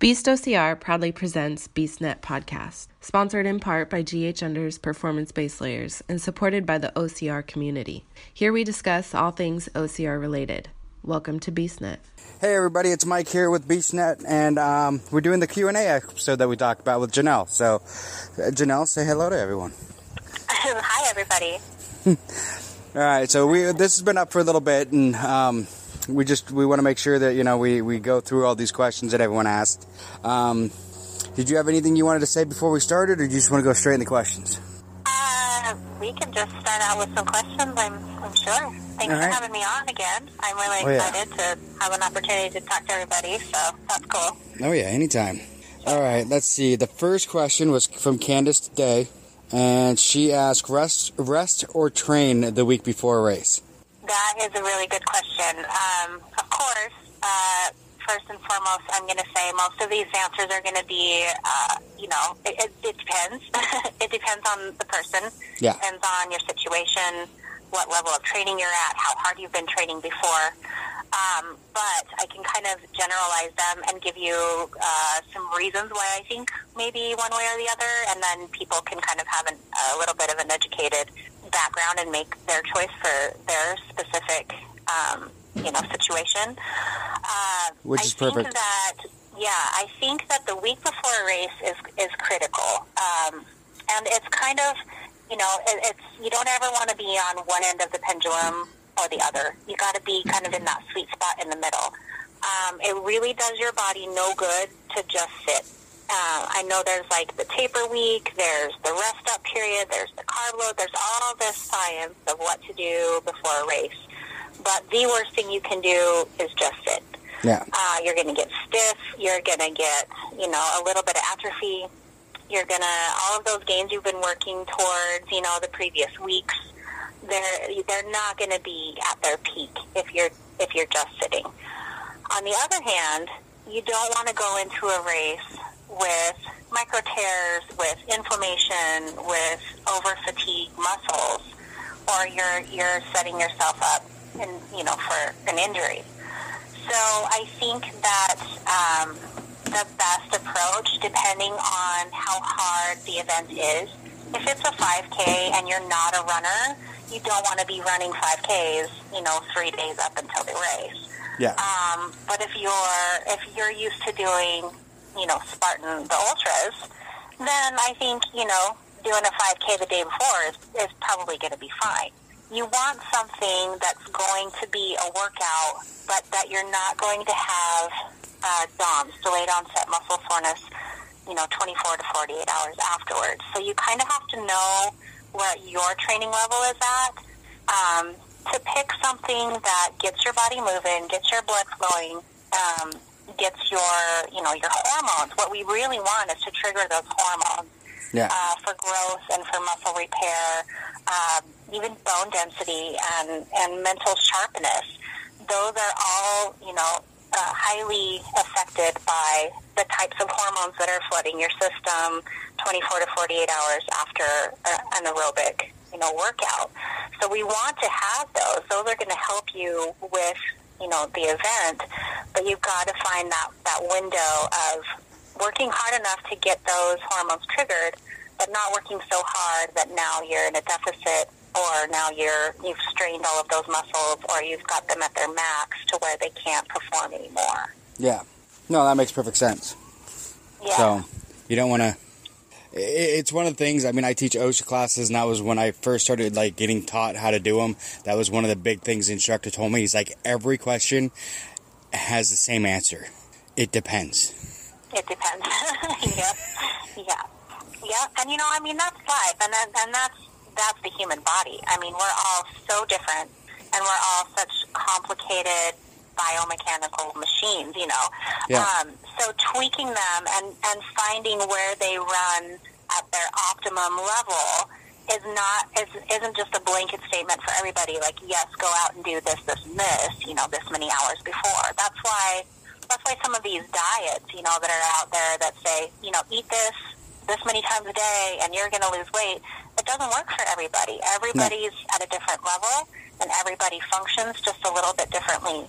Beast OCR proudly presents BeastNet podcast, sponsored in part by GH Under's Performance Base Layers and supported by the OCR community. Here we discuss all things OCR related. Welcome to BeastNet. Hey everybody, it's Mike here with BeastNet, and um, we're doing the Q and A episode that we talked about with Janelle. So, uh, Janelle, say hello to everyone. Hi everybody. All right, so we this has been up for a little bit, and um, we just we want to make sure that you know we we go through all these questions that everyone asked. Um, did you have anything you wanted to say before we started, or do you just want to go straight into the questions? Uh, we can just start out with some questions. I'm, I'm sure. Thanks All for having me on again. I'm really Oh, yeah. excited to have an opportunity to talk to everybody. So that's cool. Oh yeah, anytime. All right, let's see. The first question was from Candace today, and she asked, "Rest, rest or train the week before a race?" That is a really good question. Um, of course, uh, first and foremost, I'm going to say most of these answers are going to be, uh, you know, it, it, it depends. it depends on the person. Yeah. Depends on your situation, what level of training you're at, how hard you've been training before. Um, but I can kind of generalize them and give you uh, some reasons why I think maybe one way or the other, and then people can kind of have an, a little bit of an educated background and make their choice for their specific, um, you know, situation. Uh, Which I is think perfect. that yeah, I think that the week before a race is is critical, um, and it's kind of you know it, it's you don't ever want to be on one end of the pendulum or the other. You got to be kind of in that sweet spot in the middle. Um, it really does your body no good to just sit. Uh, I know there's like the taper week, there's the rest up period, there's the carb load, there's all this science of what to do before a race. But the worst thing you can do is just sit. Yeah. Uh, you're going to get stiff. You're going to get, you know, a little bit of atrophy. You're going to all of those gains you've been working towards, you know, the previous weeks. They're they're not going to be at their peak if you're if you're just sitting. On the other hand, you don't want to go into a race with micro tears, with inflammation, with over fatigued muscles, or you're you're setting yourself up, and you know, for an injury. So I think that um, the best approach, depending on how hard the event is, if it's a 5K and you're not a runner, you don't want to be running 5Ks, you know, three days up until the race. Yeah. Um, but if you're if you're used to doing, you know, Spartan the ultras, then I think you know doing a 5K the day before is, is probably going to be fine. You want something that's going to be a workout, but that you're not going to have uh, DOMS, delayed onset muscle soreness, you know, 24 to 48 hours afterwards. So you kind of have to know what your training level is at um, to pick something that gets your body moving, gets your blood flowing, um, gets your, you know, your hormones. What we really want is to trigger those hormones Yeah. uh, for growth and for muscle repair, um, even bone density and, and mental sharpness. Those are all, you know, uh, highly affected by the types of hormones that are flooding your system 24 to 48 hours after uh, an aerobic, you know, workout. So we want to have those. Those are going to help you with, you know, the event, but you've got to find that, that window of working hard enough to get those hormones triggered, but not working so hard that now you're in a deficit or now you're you've strained all of those muscles or you've got them at their max to where they can't perform anymore. Yeah. No, that makes perfect sense. Yeah. So you don't want to. It's one of the things. I mean, I teach OSHA classes, and that was when I first started like getting taught how to do them. That was one of the big things the instructor told me. He's like, every question has the same answer. It depends. It depends. yeah, yeah, yeah. And you know, I mean, that's life, and then, and that's that's the human body. I mean, we're all so different, and we're all such complicated biomechanical machines. You know, Yeah. um, so tweaking them and and finding where they run at their optimum level is not is, isn't just a blanket statement for everybody. Like, yes, go out and do this, this, and this. You know, this many hours before. That's why that's why some of these diets, you know, that are out there that say, you know, eat this this many times a day and you're going to lose weight. It doesn't work for everybody. Everybody's at a different level and everybody functions just a little bit differently.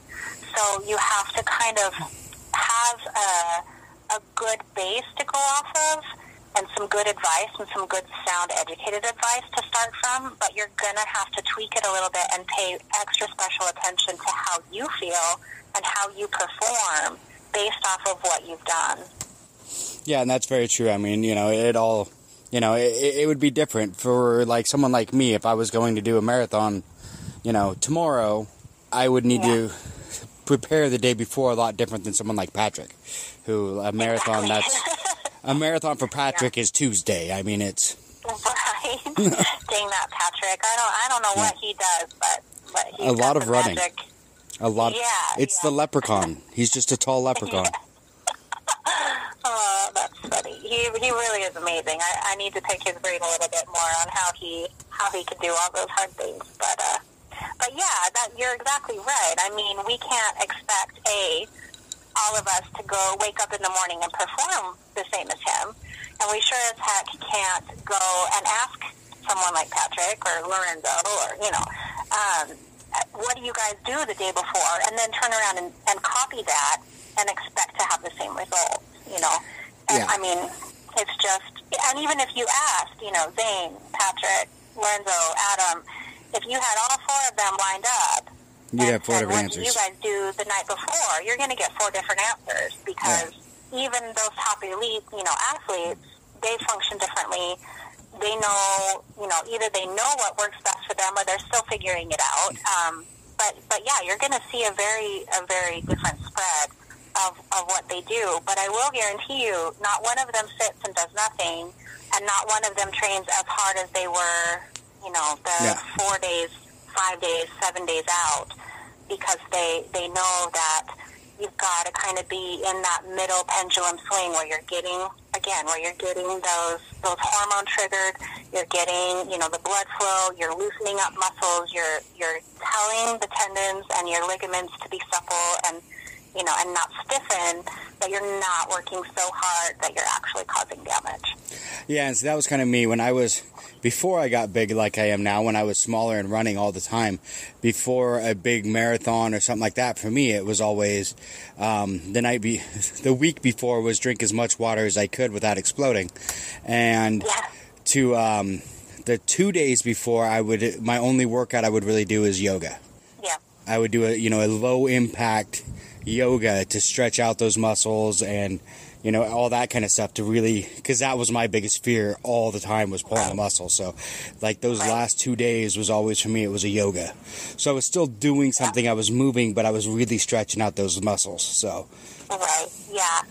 So you have to kind of have a, a good base to go off of and some good advice and some good sound educated advice to start from, but you're going to have to tweak it a little bit and pay extra special attention to how you feel and how you perform based off of what you've done. Yeah, and that's very true. I mean, you know, it all, you know, it, it would be different for like someone like me if I was going to do a marathon, you know, tomorrow. I would need yeah. to prepare the day before a lot different than someone like Patrick, who a marathon exactly. that's a marathon for Patrick yeah. is Tuesday. I mean, it's right. Dang that Patrick! I don't I don't know yeah. what he does, but but a lot of running. Magic. A lot. Yeah, it's yeah. the leprechaun. He's just a tall leprechaun. oh, that's funny. He he really is amazing. I, I need to pick his brain a little bit more on how he how he can do all those hard things. But uh, but yeah, that you're exactly right. I mean, we can't expect a all of us to go wake up in the morning and perform the same as him. And we sure as heck can't go and ask someone like Patrick or Lorenzo or, you know, um, what do you guys do the day before? And then turn around and, and copy that and expect to have the same results, you know. And, yeah. I mean, it's just, and even if you asked, you know, Zane, Patrick, Lorenzo, Adam, if you had all four of them lined up, you have four different answers. You guys do the night before, you're going to get four different answers because yeah. even those top elite, you know, athletes, they function differently. They know, you know, either they know what works best for them or they're still figuring it out. Um, but but yeah, you're going to see a very a very different spread of of what they do. But I will guarantee you, not one of them sits and does nothing, and not one of them trains as hard as they were, you know, the yeah. four days five days, seven days out because they they know that you've got to kind of be in that middle pendulum swing where you're getting again where you're getting those those hormone triggered you're getting you know the blood flow you're loosening up muscles you're you're telling the tendons and your ligaments to be supple and you know and not stiffen that you're not working so hard that you're actually causing damage yeah and so that was kind of me when i was before I got big like I am now, when I was smaller and running all the time, before a big marathon or something like that, for me, it was always um, the night be the week before was drink as much water as I could without exploding, and yeah. to um, the two days before, I would my only workout I would really do is yoga. Yeah, I would do a you know a low impact yoga to stretch out those muscles and you know, all that kind of stuff to really, because that was my biggest fear all the time was pulling a muscle. So, like those last two days was always for me, it was a yoga. So I was still doing something, I was moving, but I was really stretching out those muscles. So, right, yeah.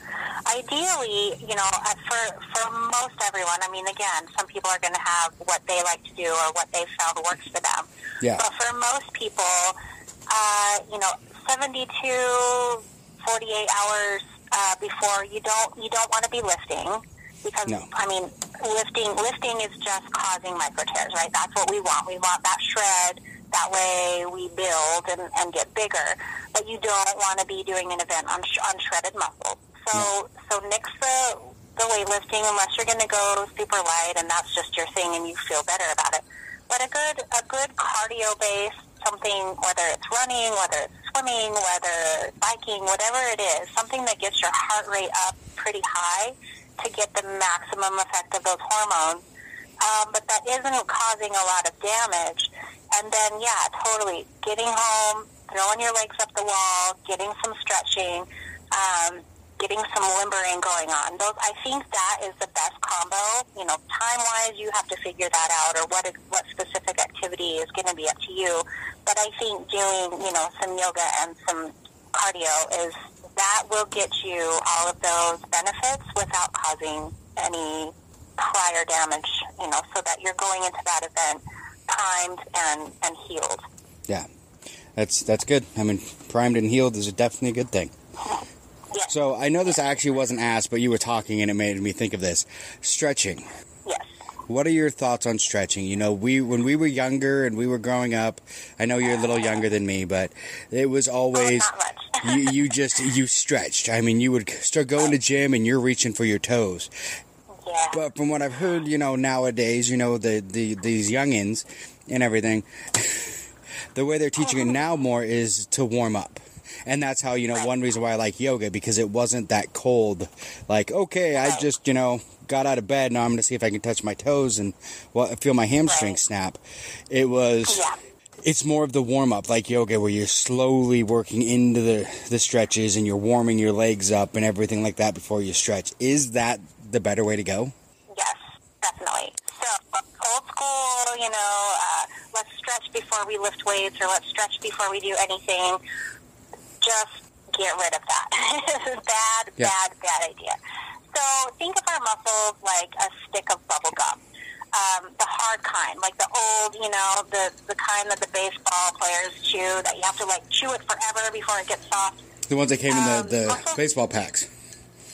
Ideally, you know, uh, for for most everyone, I mean, again, some people are going to have what they like to do or what they found works for them. Yeah. But for most people, uh, you know, 72, 48 hours uh, before you don't you don't want to be lifting because no. I mean lifting lifting is just causing micro tears, right? That's what we want. We want that shred. That way we build and, and get bigger. But you don't want to be doing an event on, sh- on shredded muscle. So no. so nix the the weightlifting unless you're going to go super light and that's just your thing and you feel better about it. But a good a good cardio base something whether it's running, whether it's swimming, whether biking, whatever it is, something that gets your heart rate up pretty high to get the maximum effect of those hormones, um, but that isn't causing a lot of damage. And then, yeah, totally getting home, throwing your legs up the wall, getting some stretching, um, getting some limbering going on. Those, I think that is the best combo. You know, time wise, you have to figure that out, or what is, what specific activity is going to be up to you. But I think doing, you know, some yoga and some cardio is that will get you all of those benefits without causing any prior damage. You know, so that you're going into that event primed and and healed. Yeah, that's that's good. I mean, primed and healed is definitely a good thing. Yes. So I know this actually wasn't asked, but you were talking and it made me think of this. Stretching. Yes. What are your thoughts on stretching? You know, we when we were younger and we were growing up, I know you're a little younger than me, but it was oh, always oh, you, you just you stretched. I mean, you would start going to gym and you're reaching for your toes. Yeah. But from what I've heard, you know, nowadays, you know, the, the these youngins and everything, the way they're teaching it mm-hmm. now more is to warm up And that's how, you know, one reason why I like yoga because it wasn't that cold. Like, okay, I just, you know, got out of bed. Now I'm going to see if I can touch my toes and well, feel my hamstring snap. It was. Yeah. It's more of the warm up, like yoga, where you're slowly working into the, the stretches and you're warming your legs up and everything like that before you stretch. Is that the better way to go? Yes, definitely. So old school, you know, uh, let's stretch before we lift weights or let's stretch before we do anything. Just get rid of that. This is bad, Yeah. bad, bad idea. So think of our muscles like a stick of bubble gum. Um, the hard kind, like the old, you know, the the kind that the baseball players chew, that you have to like chew it forever before it gets soft. The ones that came in Um, the, the muscle- baseball packs.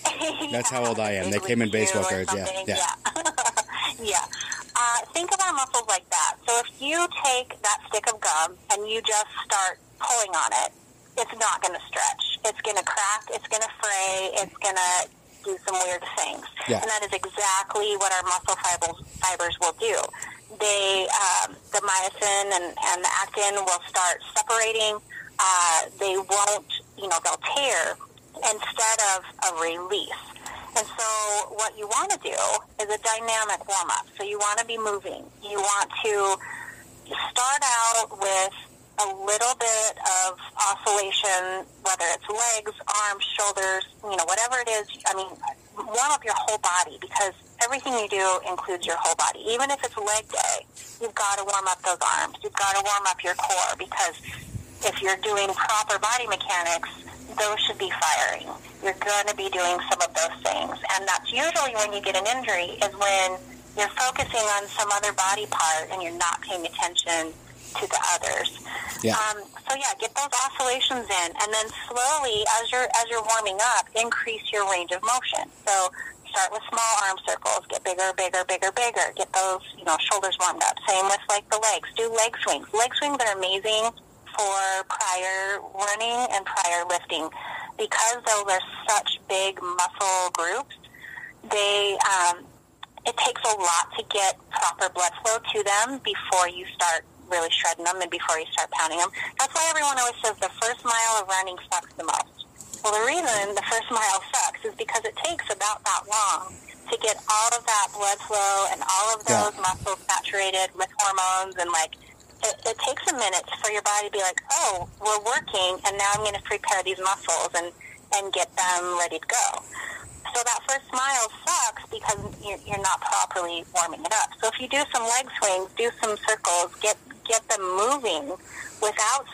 That's how old I am. They came in baseball cards, yeah, yeah. Yeah. Yeah. Uh, think of our muscles like that. So if you take that stick of gum and you just start pulling on it, it's not going to stretch. It's going to crack. It's going to fray. It's going to do some weird things. Yeah. And that is exactly what our muscle fibers, fibers will do. They, um, the myosin and, and the actin will start separating. Uh, they won't, you know, they'll tear instead of a release. And so what you want to do is a dynamic warm-up. So you want to be moving. You want to start out with a little bit of oscillation, whether it's legs, arms, shoulders, you know, whatever it is. I mean, warm up your whole body because everything you do includes your whole body. Even if it's leg day, you've got to warm up those arms. You've got to warm up your core because if you're doing proper body mechanics, those should be firing. You're going to be doing some of those things. And that's usually when you get an injury is when you're focusing on some other body part and you're not paying attention to the others. Yeah. Um, so yeah, get those oscillations in, and then slowly, as you're as you're warming up, increase your range of motion. So start with small arm circles, get bigger, bigger, bigger, bigger. Get those you know shoulders warmed up. Same with like the legs. Do leg swings. Leg swings are amazing for prior running and prior lifting because those are such big muscle groups. They um, it takes a lot to get proper blood flow to them before you start really shredding them and before you start pounding them. That's why everyone always says the first mile of running sucks the most. Well, the reason the first mile sucks is because it takes about that long to get all of that blood flow and all of Yeah. those muscles saturated with hormones and like it, it takes a minute for your body to be like, oh, we're working, and now I'm going to prepare these muscles and and get them ready to go. So that first mile sucks because you're, you're not properly warming it up. So if you do some leg swings, do some circles, get get them moving without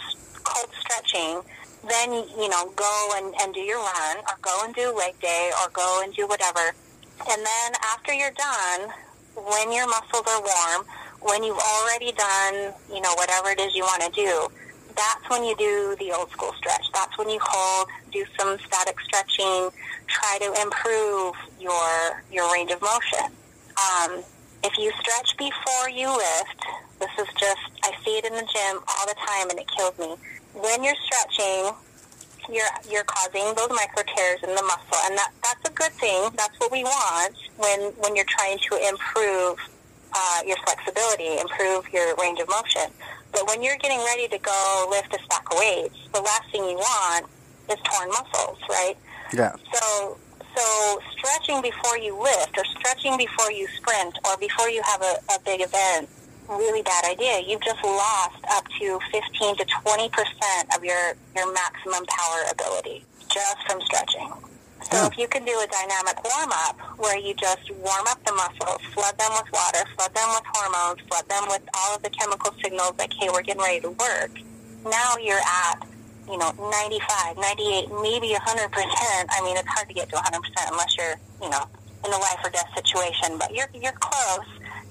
cold stretching, then you know go and, and do your run or go and do leg day or go and do whatever. And then after you're done, when your muscles are warm, when you've already done, you know, whatever it is you want to do, that's when you do the old school stretch. That's when you hold, do some static stretching, try to improve your your range of motion. Um, if you stretch before you lift, this is just I see it in the gym all the time, and it kills me. When you're stretching, you're you're causing those micro tears in the muscle, and that that's a good thing. That's what we want when when you're trying to improve uh, your flexibility, improve your range of motion. But when you're getting ready to go lift a stack of weights, the last thing you want is torn muscles, right? Yeah. So, so stretching before you lift, or stretching before you sprint, or before you have a, a big event, really bad idea. You've just lost up to 15 to 20 percent of your your maximum power ability just from stretching. So Oh. if you can do a dynamic warm up where you just warm up the muscles, flood them with water, flood them with hormones, flood them with all of the chemical signals like, hey, we're getting ready to work. Now you're at, you know, 95, 98, maybe 100%. I mean, it's hard to get to 100% unless you're, you know, in a life or death situation, but you're, you're close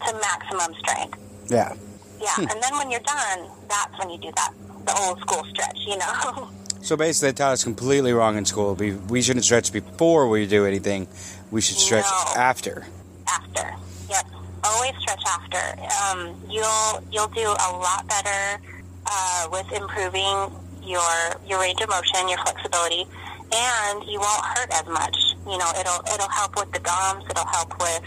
to maximum strength. Yeah. Yeah, and then when you're done, that's when you do that, the old school stretch, you know? So basically, they taught us completely wrong in school. We, we shouldn't stretch before we do anything. We should stretch No. after. after. Yep, always stretch after. Um, you'll you'll do a lot better uh, with improving your your range of motion, your flexibility, and you won't hurt as much. You know, it'll it'll help with the DOMS. It'll help with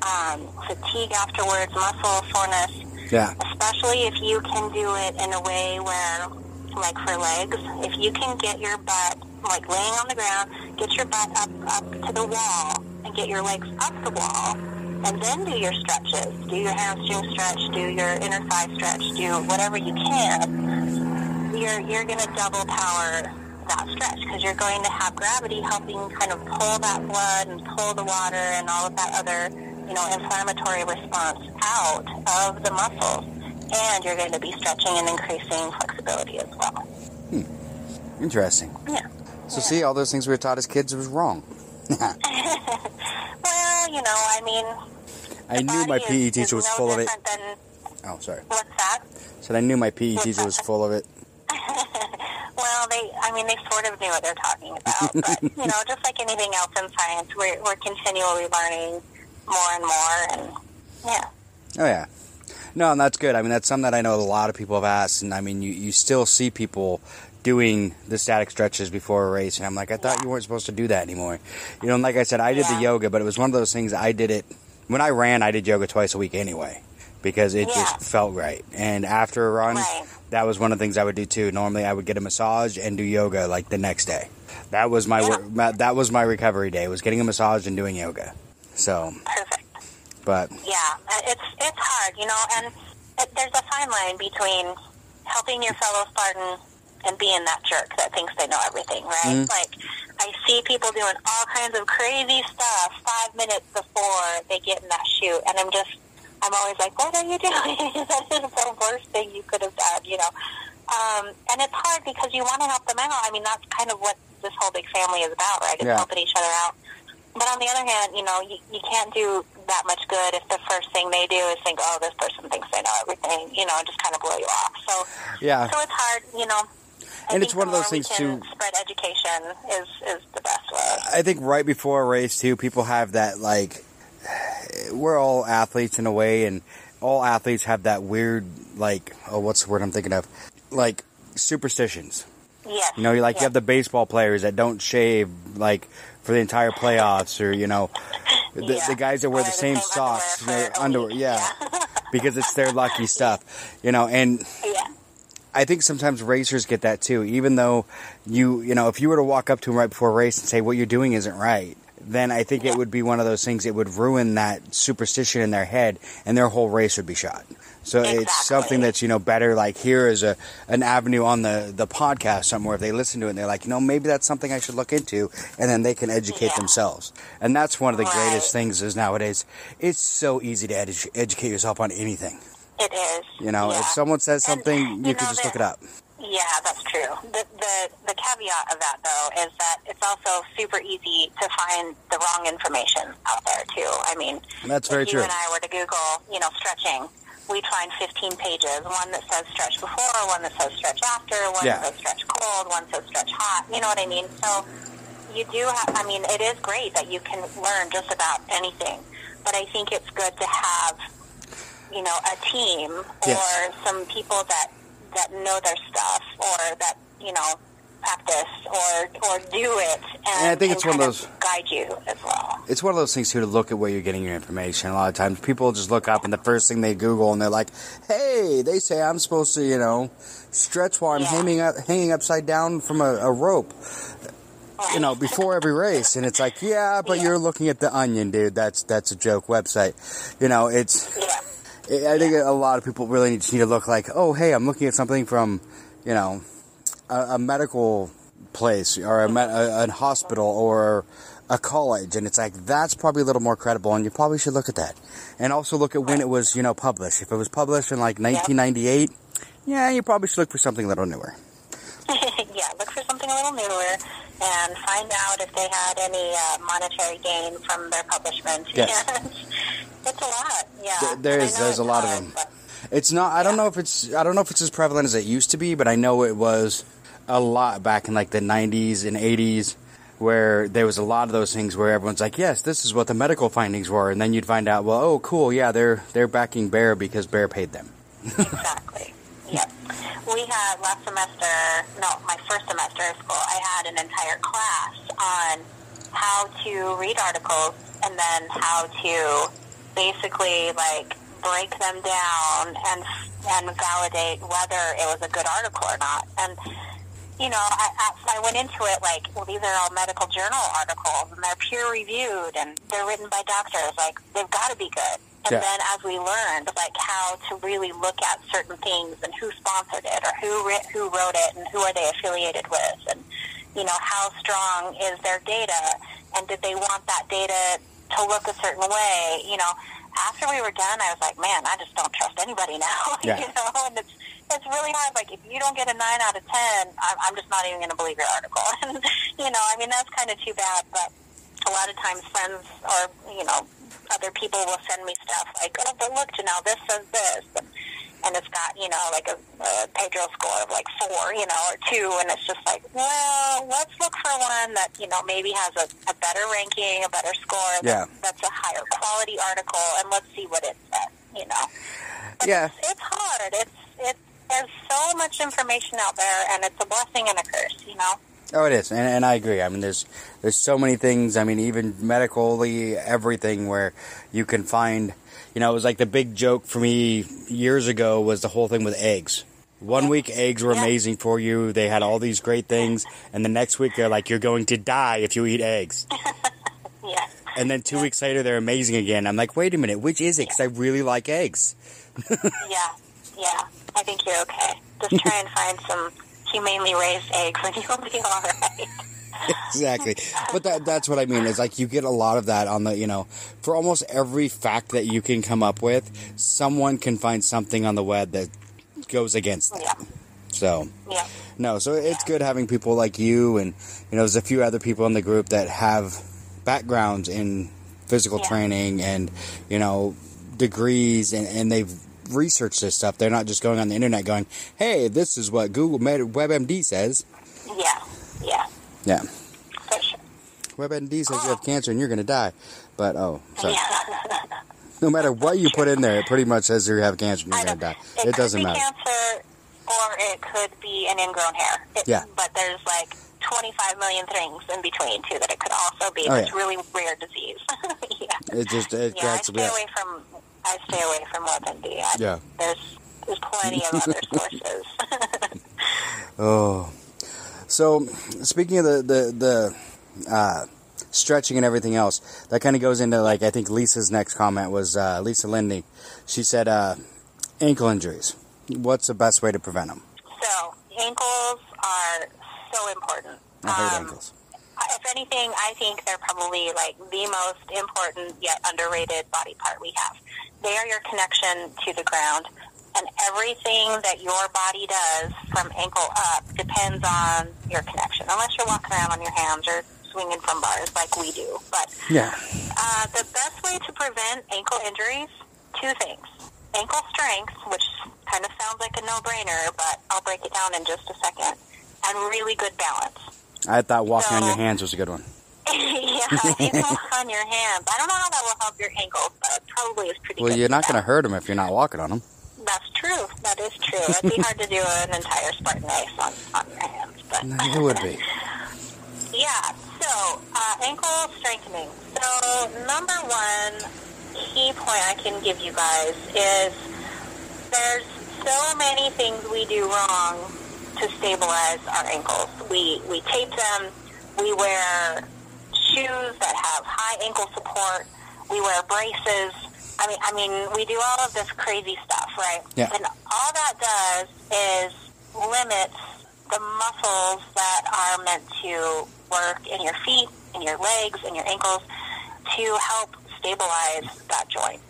um, fatigue afterwards, muscle soreness Yeah. especially if you can do it in a way where like for legs, if you can get your butt like laying on the ground, get your butt up up to the wall and get your legs up the wall, and then do your stretches. Do your hamstring stretch, do your inner thigh stretch, do whatever you can. You're you're going to double power that stretch because you're going to have gravity helping kind of pull that blood and pull the water and all of that other you know inflammatory response out of the muscles and you're going to be stretching and increasing flexibility as well. Hmm. Interesting. Yeah. So see, all those things we were taught as kids was wrong. Well, you know, I mean, I knew my PE teacher is was no full of it. Than, Oh, sorry. what's that? Said I knew my PE teacher was full of it. Well, they, I mean, they sort of knew what they're talking about, but, you know, just like anything else in science, we're, we're continually learning more and more, and yeah. Oh yeah. No, and that's good. I mean, that's something that I know a lot of people have asked, and I mean, you, you still see people doing the static stretches before a race, and I'm like, I thought you weren't supposed to do that anymore. You know, and like I said, I did the yoga, but it was one of those things. I did it when I ran. I did yoga twice a week anyway because it Yeah. just felt right. And after a run, Right. that was one of the things I would do too. Normally, I would get a massage and do yoga like the next day. That was my, Yeah. my that was my recovery day. Was getting a massage and doing yoga. So, Perfect. but Yeah, it's it's hard, you know, and it, there's a fine line between helping your fellow Spartan and being that jerk that thinks they know everything, right? Mhm. Like, I see people doing all kinds of crazy stuff five minutes before they get in that shoot, and I'm just, I'm always like, what are you doing? that is the worst thing you could have done, you know. Um, and it's hard because you want to help them out. I mean, that's kind of what this whole big family is about, right? It's Yeah. helping each other out. But on the other hand, you know, you, you can't do that much good if the first thing they do is think, oh, this person thinks they know everything, you know, and just kind of blow you off. So, yeah. so it's hard, you know. I And it's one of those things, too- Spread education is is the best way. I think right before a race too, people have that like we're all athletes in a way, and all athletes have that weird like oh, what's the word I'm thinking of? Like superstitions. Yes. You know, you like you have the baseball players that don't shave like for the entire playoffs, or you know, the, Yeah. the guys that wear the the same same socks, underwear you know, for a underwear, week. yeah, because it's their lucky stuff, you know, and. yeah. I think sometimes racers get that too. Even though you, you know, if you were to walk up to them right before a race and say what you're doing isn't right, then I think it would be one of those things. It would ruin that superstition in their head, and their whole race would be shot. So it's something that's you know better. Like here is a an avenue on the the podcast somewhere. If they listen to it, and they're like, you know, maybe that's something I should look into, and then they can educate Yeah. themselves. And that's one of the Right. greatest things is nowadays. It's so easy to edu- educate yourself on anything. It is. You know, yeah. if someone says And, something, you you, can just look it up. Yeah, that's true. The, the the caveat of that though is that it's also super easy to find the wrong information out there too. I mean, That's very you true. and I were to Google, you know, stretching, we'd find 15 pages. One that says stretch before, one that says stretch after, one Yeah. that says stretch cold, one says stretch hot. You know what I mean? So you do have. I mean, it is great that you can learn just about anything, but I think it's good to have, you know, a team or Yes. some people that that know their stuff or that you know practice or or do it and, And I think it's one of those- guide you as well. it's one of those things too to look at where you're getting your information. A lot of times people just look up and the first thing they Google and they're like, "Hey, they say I'm supposed to, you know, stretch while I'm Yeah. hanging up, hanging upside down from a, a rope, you know, before every race." And it's like, "Yeah, but Yeah. you're looking at the Onion, dude. That's that's a joke website." You know, it's. Yeah. I think a lot of people really just need to look like, "Oh, hey, I'm looking at something from, you know, a, a medical place or a, a, a hospital or." a college and it's like that's probably a little more credible and you probably should look at that and also look at when it was you know published if it was published in like 1998 yeah you probably should look for something a little newer yeah, look for something a little newer and find out if they had any uh, monetary gain from their publishment. Yes. it's a lot. Yeah, There- there And I is- there's a lot of them. it's not i don't know if it's i don't know if it's as prevalent as it used to be but i know it was a lot back in like the 90s and 80s where there was a lot of those things where everyone's like yes this is what the medical findings were and then you'd find out well oh cool yeah they're they're backing Bayer because Bayer paid them Exactly. Yep. We had last semester, no, my first semester of school, I had an entire class on how to read articles and then how to basically like break them down and and validate whether it was a good article or not. And you know, I, I, I went into it like, well, these are all medical journal articles, and they're peer reviewed, and they're written by doctors. Like, they've got to be good. And Yeah. then as we learned, like how to really look at certain things and who sponsored it or who writ- who wrote it and who are they affiliated with, and you know how strong is their data, and did they want that data to look a certain way? You know, after we were done, I was like, man, I just don't trust anybody now. Yeah. you know, and it's it's really hard. Like if you don't get a nine out of ten, I'm, I'm just not even going to believe your article. And you know, I mean that's kind of too bad. But a lot of times, friends or you know other people will send me stuff like, oh, but look, Janelle, this says this, and, and it's got you know like a, a PEDro score of like four, you know, or two, and it's just like, well, let's look for one that you know maybe has a, a better ranking, a better score, Yeah. that's a higher quality article, and let's see what it says, you know. But Yeah. it's, it's hard. It's it's there's so much information out there, and it's a blessing and a curse, you know. Oh, it is, and, and I agree. I mean, there's there's so many things. I mean, even medically, everything where you can find. You know, it was like the big joke for me years ago was the whole thing with eggs. One week eggs were amazing for you; they had all these great things, and the next week they're like you're going to die if you eat eggs. Yeah. And then two weeks later they're amazing again. I'm like, wait a minute, which is it? Because I really like eggs. Yeah, yeah. I think you're okay. Just try and find some humanely raised eggs, and you'll be all right. exactly. But that that's what I mean. Is like you get a lot of that on the you know for almost every fact that you can come up with, someone can find something on the web that goes against that. Yeah, So yeah, no, so it's good having people like you and you know there's a few other people in the group that have backgrounds in physical Yeah. training and you know degrees and, and they've researched this stuff. They're not just going on the internet going, "Hey, this is what Google WebMD says." yeah, yeah. Yeah. For sure. WebMD says you have cancer and you're going to die. But, oh, sorry. Yeah. No matter what you put in there, it pretty much says you have cancer and you're going to die. It, It doesn't matter. cancer, or it could be an ingrown hair. It, Yeah. But there's like 25 million things in between too that it could also be Oh, yeah. really rare disease. yeah. It just, it Yeah, I stay away from I stay away from WebMD. I, Yeah. There's there's plenty of other sources. Oh. So, speaking of the, the, the uh, stretching and everything else, that kind of goes into, like, I think Lisa's next comment was uh, Lisa Lindy. She said, uh, ankle injuries. What's the best way to prevent them? so ankles are so important. I hate Um, ankles. If anything, I think they're probably like the most important yet underrated body part we have. They are your connection to the ground, and everything that your body does from ankle up depends on your connection. Unless you're walking around on your hands or swinging from bars like we do. But Yeah. uh, the best way to prevent ankle injuries, two things. Ankle strength, which kind of sounds like a no-brainer, but I'll break it down in just a second, and really good balance. I thought walking on your hands was a good one. yeah, if you can walk on your hands. I don't know how that will help your ankles, but probably is pretty Well, you're not going to hurt them if you're not walking on them. That's true. That is true. It'd be hard to do an entire Spartan race on, on your hands, but It would be. Yeah, so uh, ankle strengthening. So, number one key point I can give you guys is there's so many things we do wrong to stabilize our ankles. We, we tape them, we wear shoes that have high ankle support, we wear braces. I mean, I mean, we do all of this crazy stuff, right? Yeah. And all that does is limits the muscles that are meant to work in your feet, in your legs, in your ankles to help stabilize that joint.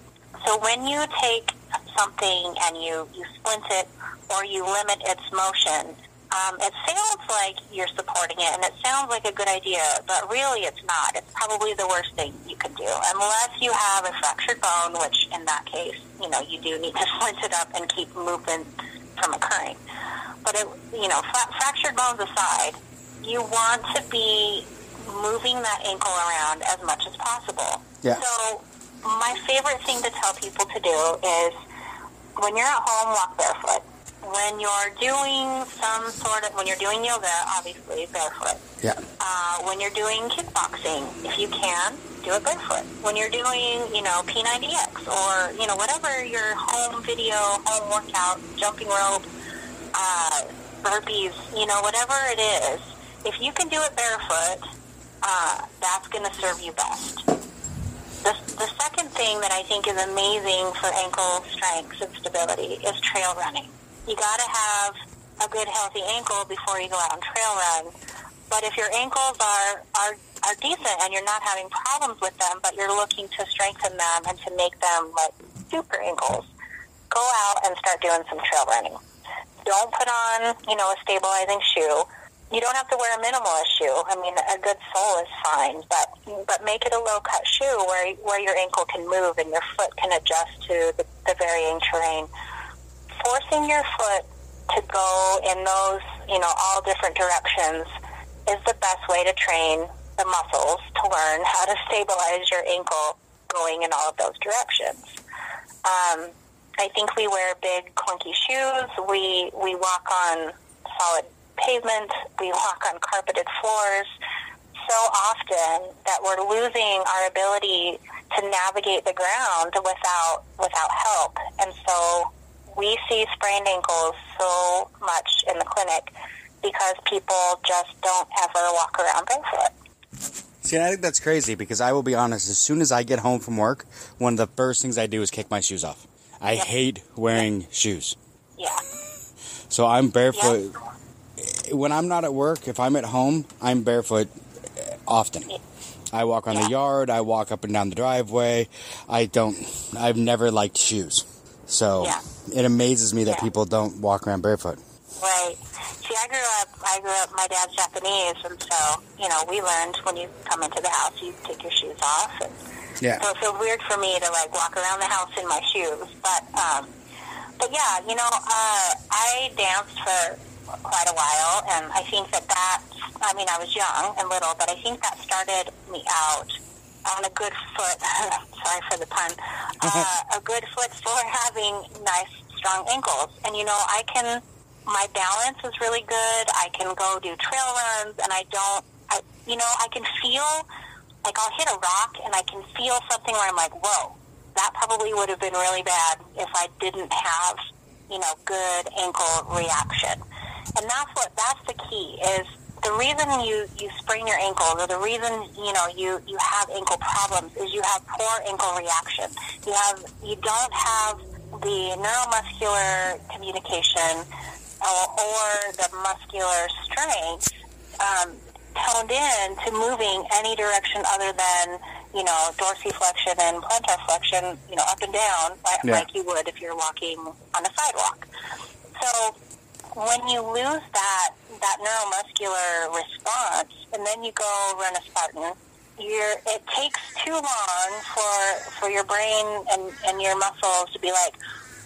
So when you take something and you, you splint it or you limit its motion, um, it sounds like you're supporting it and it sounds like a good idea, but really it's not. It's probably the worst thing you can do unless you have a fractured bone, which in that case, you know, you do need to splint it up and keep movement from occurring. But it, you know, fra- fractured bones aside, you want to be moving that ankle around as much as possible. Yeah. So my favorite thing to tell people to do is when you're at home, walk barefoot. When you're doing some sort of, when you're doing yoga, obviously barefoot. Yeah. Uh, when you're doing kickboxing, if you can, do it barefoot. When you're doing, you know, P90X or, you know, whatever your home video, home workout, jumping rope, uh, burpees, you know, whatever it is, if you can do it barefoot, uh, that's going to serve you best. The, the second thing that I think is amazing for ankle strength and stability is trail running. You got to have a good healthy ankle before you go out and trail run. But if your ankles are, are are decent and you're not having problems with them, but you're looking to strengthen them and to make them like super ankles, go out and start doing some trail running. Don't put on, you know, a stabilizing shoe. You don't have to wear a minimalist shoe. I mean, a good sole is fine, but but make it a low cut shoe where where your ankle can move and your foot can adjust to the, the varying terrain. Forcing your foot to go in those, you know, all different directions is the best way to train the muscles to learn how to stabilize your ankle going in all of those directions. Um, I think we wear big clunky shoes. We we walk on solid pavement. We walk on carpeted floors so often that we're losing our ability to navigate the ground without without help. And so we see sprained ankles so much in the clinic because people just don't ever walk around barefoot. See, I think that's crazy because I will be honest. As soon as I get home from work, one of the first things I do is kick my shoes off. I yep. hate wearing yep. shoes. Yeah. So I'm barefoot. Yep. When I'm not at work, if I'm at home, I'm barefoot often. I walk on yeah. the yard. I walk up and down the driveway. I don't. I've never liked shoes. So yeah. it amazes me that yeah. people don't walk around barefoot. Right. See, I grew up. I grew up. My dad's Japanese, and so you know, we learned when you come into the house, you take your shoes off. And yeah. So it feels weird for me to like walk around the house in my shoes, but um, but yeah, you know, uh, I danced for quite a while, and I think that that. I mean, I was young and little, but I think that started me out on a good foot. sorry for the pun. Uh, a good foot for having nice, strong ankles, and you know, I can my balance is really good. I can go do trail runs, and I don't, I, you know, I can feel like I'll hit a rock, and I can feel something where I'm like, whoa, that probably would have been really bad if I didn't have, you know, good ankle reaction. And that's what that's the key is the reason you you sprain your ankle or the reason you know you you have ankle problems is you have poor ankle reaction. You have you don't have the neuromuscular communication or, or the muscular strength um, toned in to moving any direction other than you know dorsiflexion and plantar flexion, you know, up and down like, yeah. like you would if you're walking on a sidewalk. So when you lose that that neuromuscular response, and then you go run a Spartan, you're, it takes too long for for your brain and, and your muscles to be like,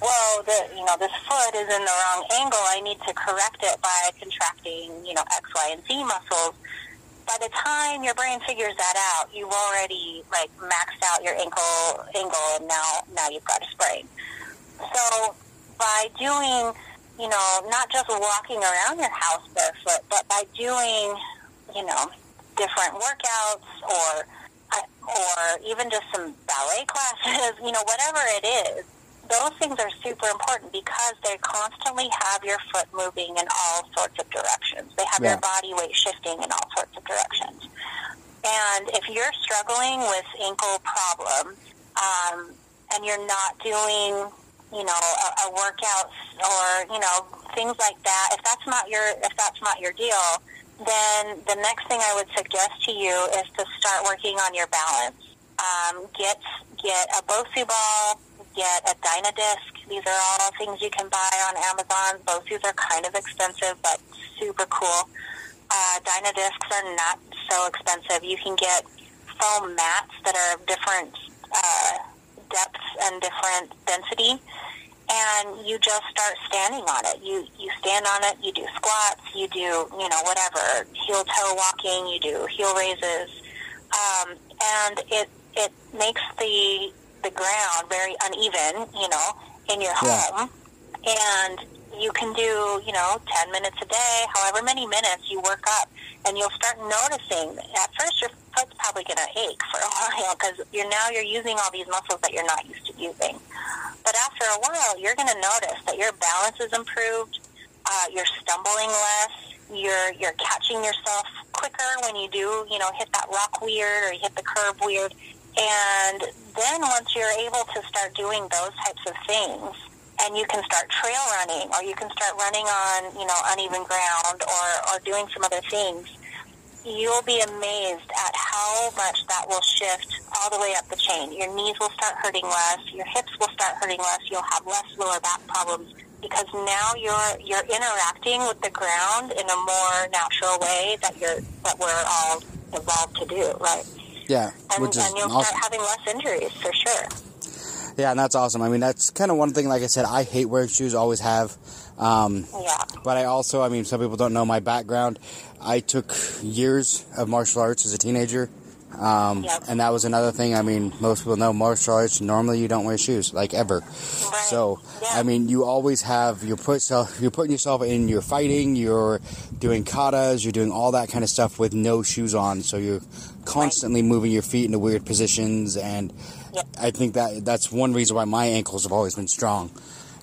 whoa, the, you know, this foot is in the wrong angle. I need to correct it by contracting, you know, X, Y, and Z muscles. By the time your brain figures that out, you've already like maxed out your ankle angle, and now now you've got a sprain. So by doing, you know, not just walking around your house barefoot, but by doing, you know, different workouts or or even just some ballet classes, you know, whatever it is, those things are super important because they constantly have your foot moving in all sorts of directions. They have yeah. your body weight shifting in all sorts of directions. And if you're struggling with ankle problems um, and you're not doing, you know, a, a workout or you know things like that, if that's not your if that's not your deal, then the next thing I would suggest to you is to start working on your balance. Um, get get a Bosu ball get a Dynadisc. These are all things you can buy on Amazon. These are kind of expensive, but super cool. Uh, Dynadiscs are not so expensive. You can get foam mats that are different uh, depths and different density, and you just start standing on it. You you stand on it. You do squats. You do you know whatever heel toe walking. You do heel raises, um, and it it makes the the ground very uneven, you know, in your home. Yeah. And you can do, you know, 10 minutes a day, however many minutes you work up, and you'll start noticing. At first, your foot's probably going to ache for a while because you're now you're using all these muscles that you're not used to using. But after a while, you're going to notice that your balance is improved. Uh, you're stumbling less. You're you're catching yourself quicker when you do, you know, hit that rock weird or you hit the curb weird. And then once you're able to start doing those types of things, and you can start trail running, or you can start running on, you know, uneven ground, or or doing some other things, you'll be amazed at how much that will shift all the way up the chain. Your knees will start hurting less, your hips will start hurting less, you'll have less lower back problems because now you're you're interacting with the ground in a more natural way that you're that we're all evolved to do, right? Yeah, and, which is and you'll awesome. start having less injuries for sure. Yeah, and that's awesome. I mean, that's kind of one thing. Like I said, I hate wearing shoes. Always have. Um, Yeah. But I also, I mean, some people don't know my background. I took years of martial arts as a teenager. Um, Yep. And that was another thing. I mean, most people know martial arts, normally you don't wear shoes, like ever. Right. So, Yeah. I mean, you always have, you're, put self, you're putting yourself in, you're fighting, you're doing katas, you're doing all that kind of stuff with no shoes on. So you're constantly moving your feet into weird positions. And I think that that's one reason why my ankles have always been strong.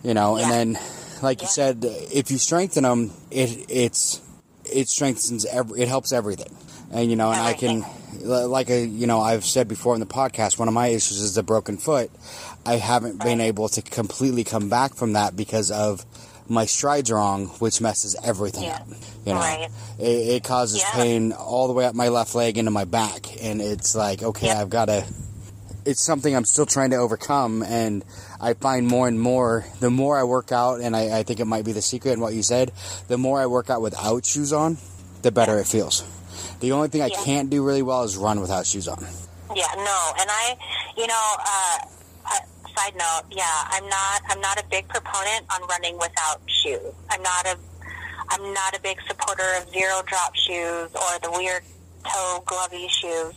You know, and then, like you said, if you strengthen them, it it's it strengthens every, it helps everything. And you know, and I can, like a, you know, I've said before in the podcast, one of my issues is the broken foot. I haven't been able to completely come back from that because of my strides wrong, which messes everything Yeah. up. You know, Right. it, it causes Yeah. pain all the way up my left leg into my back, and it's like, okay. I've got to. It's something I'm still trying to overcome, and I find more and more. The more I work out, and I, I think it might be the secret in what you said. The more I work out without shoes on, the better it feels. The only thing I Yeah. can't do really well is run without shoes on. Yeah, no, and I, you know, uh, uh, side note, yeah, I'm not, I'm not a big proponent on running without shoes. I'm not a, I'm not a big supporter of zero drop shoes or the weird toe glovey shoes.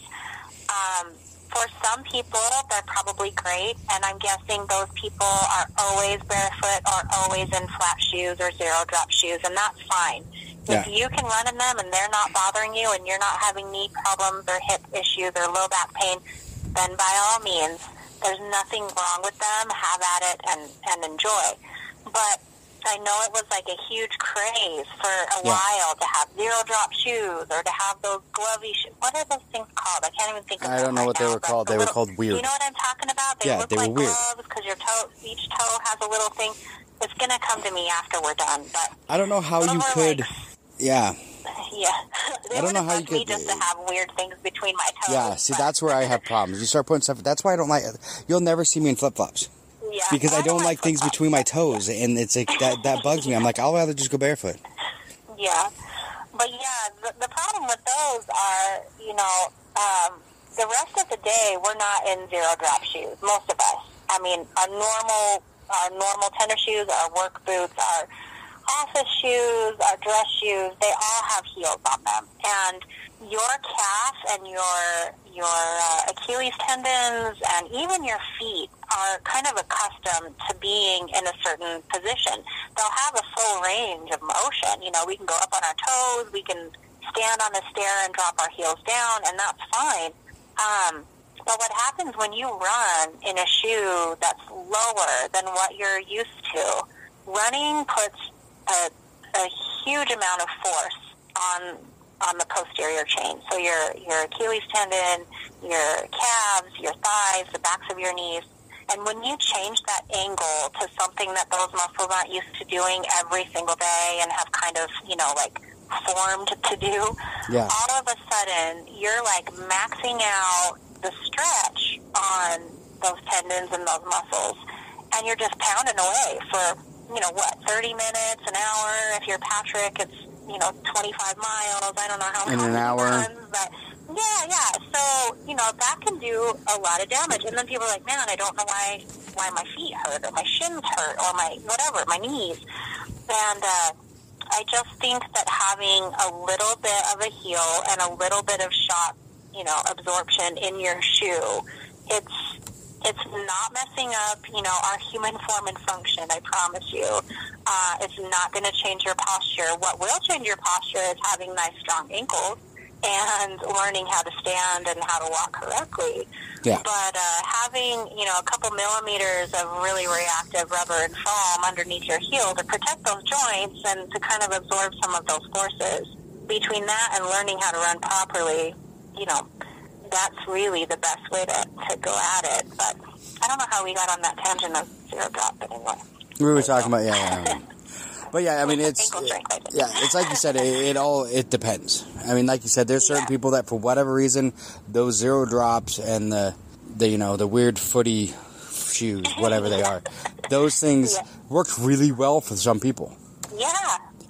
Um, for some people, they're probably great, and I'm guessing those people are always barefoot or always in flat shoes or zero drop shoes, and that's fine. Yeah. If you can run in them and they're not bothering you and you're not having knee problems or hip issues or low back pain, then by all means, there's nothing wrong with them. Have at it and, and enjoy. But I know it was like a huge craze for a Yeah. while to have zero drop shoes or to have those glovey shoes. What are those things called? I can't even think of I don't know right what they were called. the They were little- called weird. You know what I'm talking about? They Yeah, look they were like weird. gloves because your toe, each toe has a little thing. It's gonna come to me after we're done, but I don't know how you could. like- Yeah, yeah, they I don't know how you me could- just to uh, have weird things between my toes. yeah. See, that's where I have problems. You start putting stuff. That's why I don't like. You'll never see me in flip flops yeah, because I don't like things between my toes, and it's like that. That bugs me. I'm like, I'll rather just go barefoot. Yeah, but yeah, the, the problem with those are, you know, um, the rest of the day we're not in zero drop shoes. Most of us. I mean, our normal, our normal tennis shoes, our work boots, our office shoes, our dress shoes, they all have heels on them, and your calf and your your uh, Achilles tendons and even your feet are kind of accustomed to being in a certain position. They'll have a full range of motion. You know, we can go up on our toes, we can stand on a stair and drop our heels down, and that's fine. Um, but what happens when you run in a shoe that's lower than what you're used to? Running puts a, a huge amount of force on on the posterior chain. So your your Achilles tendon, your calves, your thighs, the backs of your knees. And when you change that angle to something that those muscles aren't used to doing every single day and have kind of, you know, like formed to do, Yeah. all of a sudden you're like maxing out the stretch on those tendons and those muscles. And you're just pounding away for, you know, what, 30 minutes, an hour. If you're Patrick, it's, you know, 25 miles. I don't know how In how an hour. runs, but yeah, yeah. So, you know, that can do a lot of damage. And then people are like, man, I don't know why, why my feet hurt or my shins hurt or my, whatever, my knees. And, uh, I just think that having a little bit of a heel and a little bit of shock, you know, absorption in your shoe, it's it's not messing up, you know, our human form and function. I promise you, uh, it's not going to change your posture. What will change your posture is having nice, strong ankles and learning how to stand and how to walk correctly. Yeah. But uh, having, you know, a couple millimeters of really reactive rubber and foam underneath your heel to protect those joints and to kind of absorb some of those forces. Between that and learning how to run properly, you know, that's really the best way to, to go at it. But I don't know how we got on that tangent of zero drop, but anyway. We were talking about yeah, yeah. But yeah, I mean it's Ankle strength, I did. yeah, it's like you said. It, it all it depends. I mean, like you said, there's certain Yeah. people that for whatever reason those zero drops and the the you know the weird footy shoes, whatever they are, those things Yeah. work really well for some people. Yeah.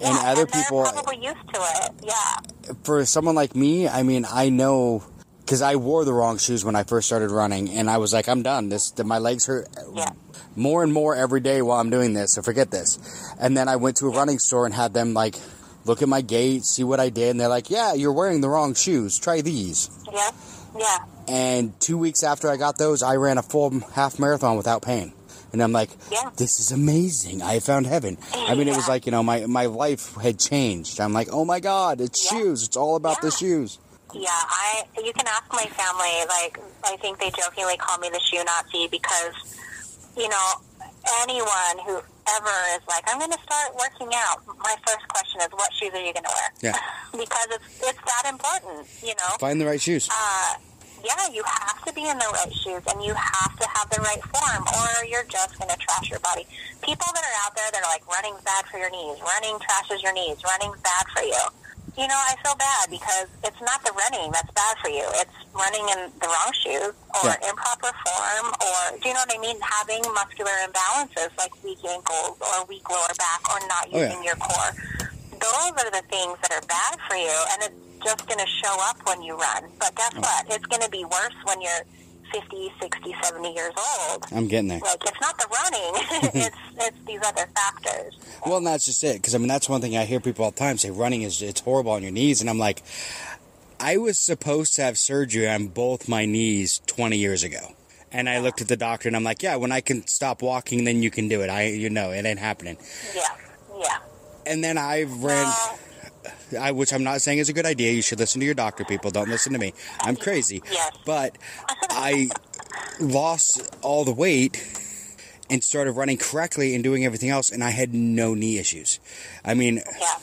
And yeah, other and people- probably used to it. Yeah. For someone like me, I mean, I know because I wore the wrong shoes when I first started running, and I was like, I'm done. This my legs hurt Yeah. more and more every day while I'm doing this. So forget this. And then I went to a running store and had them like look at my gait, see what I did, and they're like, "Yeah, you're wearing the wrong shoes. Try these." Yeah. Yeah. And two weeks after I got those, I ran a full half marathon without pain. And I'm like, Yeah. this is amazing. I found heaven. I mean, it was like, you know, my, my life had changed. I'm like, oh my God, it's Yeah. shoes. It's all about the Yeah. shoes. Yeah, I. You can ask my family. Like, I think they jokingly call me the shoe Nazi because, you know, anyone who ever is like, I'm going to start working out. My first question is, what shoes are you going to wear? Yeah. because it's it's that important. You know. Find the right shoes. Uh, yeah, you have to be in the right shoes and you have to have the right form or you're just going to trash your body. People that are out there that are like running's bad for your knees, running trashes your knees, running's bad for you. You know, I feel bad because it's not the running that's bad for you. It's running in the wrong shoes or Yeah. improper form or, do you know what I mean? Having muscular imbalances like weak ankles or weak lower back or not Oh, yeah. using your core those are the things that are bad for you, and it's just going to show up when you run. But guess Oh. what? It's going to be worse when you're 50, 60, 70 years old. I'm getting there. Like, it's not the running, it's, it's these other factors. Well, and that's just it. Because I mean, that's one thing I hear people all the time say: running is it's horrible on your knees. And I'm like, I was supposed to have surgery on both my knees 20 years ago. And I looked at the doctor and I'm like, yeah, when I can stop walking, then you can do it. I, you know, it ain't happening. Yeah, yeah. And then I ran, Well, I, which I'm not saying is a good idea. You should listen to your doctor, people. Don't listen to me. I'm crazy. Yes. But I lost all the weight and started running correctly and doing everything else, and I had no knee issues. I mean, yeah,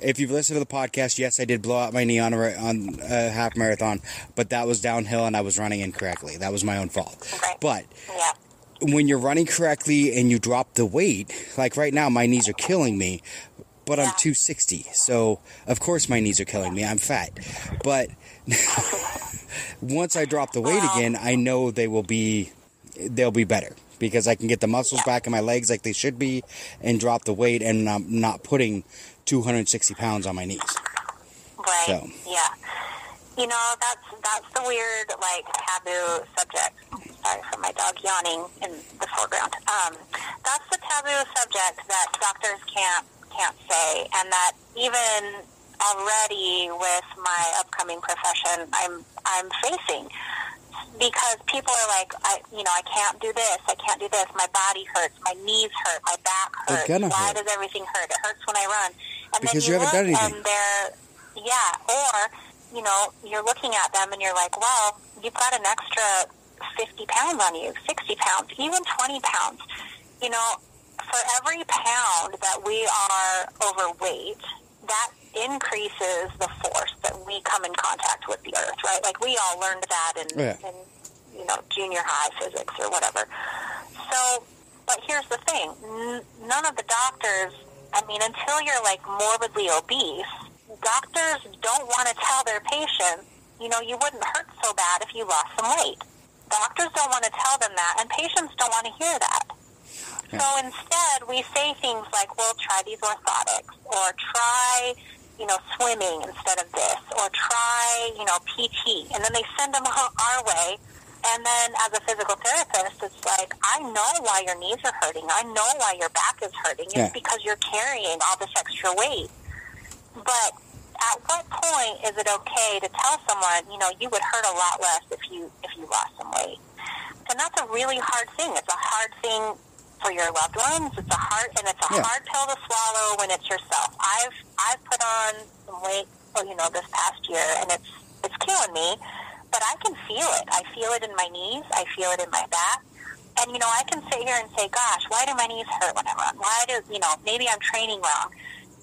if you've listened to the podcast, yes, I did blow out my knee on a, on a half marathon, but that was downhill and I was running incorrectly. That was my own fault. Right. But yeah, when you're running correctly and you drop the weight, like right now, my knees are killing me, but I'm 260. So, of course, my knees are killing me. I'm fat. But once I drop the weight again, I know they will be, they'll be better because I can get the muscles back in my legs like they should be and drop the weight and I'm not putting 260 pounds on my knees. right. So. Yeah. You know, that's that's the weird, like, taboo subject. Sorry for my dog yawning in the foreground. Um, that's the taboo subject that doctors can't can't say, and that even already with my upcoming profession, I'm I'm facing because people are like, I you know, I can't do this, I can't do this. My body hurts, my knees hurt, my back hurts. Why hurt. does everything hurt? It hurts when I run. And Because then you haven't done anything. And they're yeah, or you know, you're looking at them and you're like, well, you've got an extra 50 pounds on you, 60 pounds, even 20 pounds. You know, for every pound that we are overweight, that increases the force that we come in contact with the earth, right? Like we all learned that in, Yeah. in you know, junior high physics or whatever. So, but here's the thing. N- none of the doctors, I mean, until you're like morbidly obese, doctors don't want to tell their patients, you know, you wouldn't hurt so bad if you lost some weight. Doctors don't want to tell them that, and patients don't want to hear that. So instead, we say things like, well, try these orthotics, or try, you know, swimming instead of this, or try, you know, PT. And then they send them our our way. And then as a physical therapist, it's like, I know why your knees are hurting. I know why your back is hurting. It's Yeah. because you're carrying all this extra weight. But at what point is it okay to tell someone, you know, you would hurt a lot less if you if you lost some weight? And that's a really hard thing. It's a hard thing for your loved ones. It's a hard and it's a Yeah. hard pill to swallow when it's yourself. I've I've put on some weight well, you know, this past year, and it's it's killing me. But I can feel it. I feel it in my knees. I feel it in my back. And you know, I can sit here and say, "Gosh, why do my knees hurt when I run? Why do you know? Maybe I'm training wrong."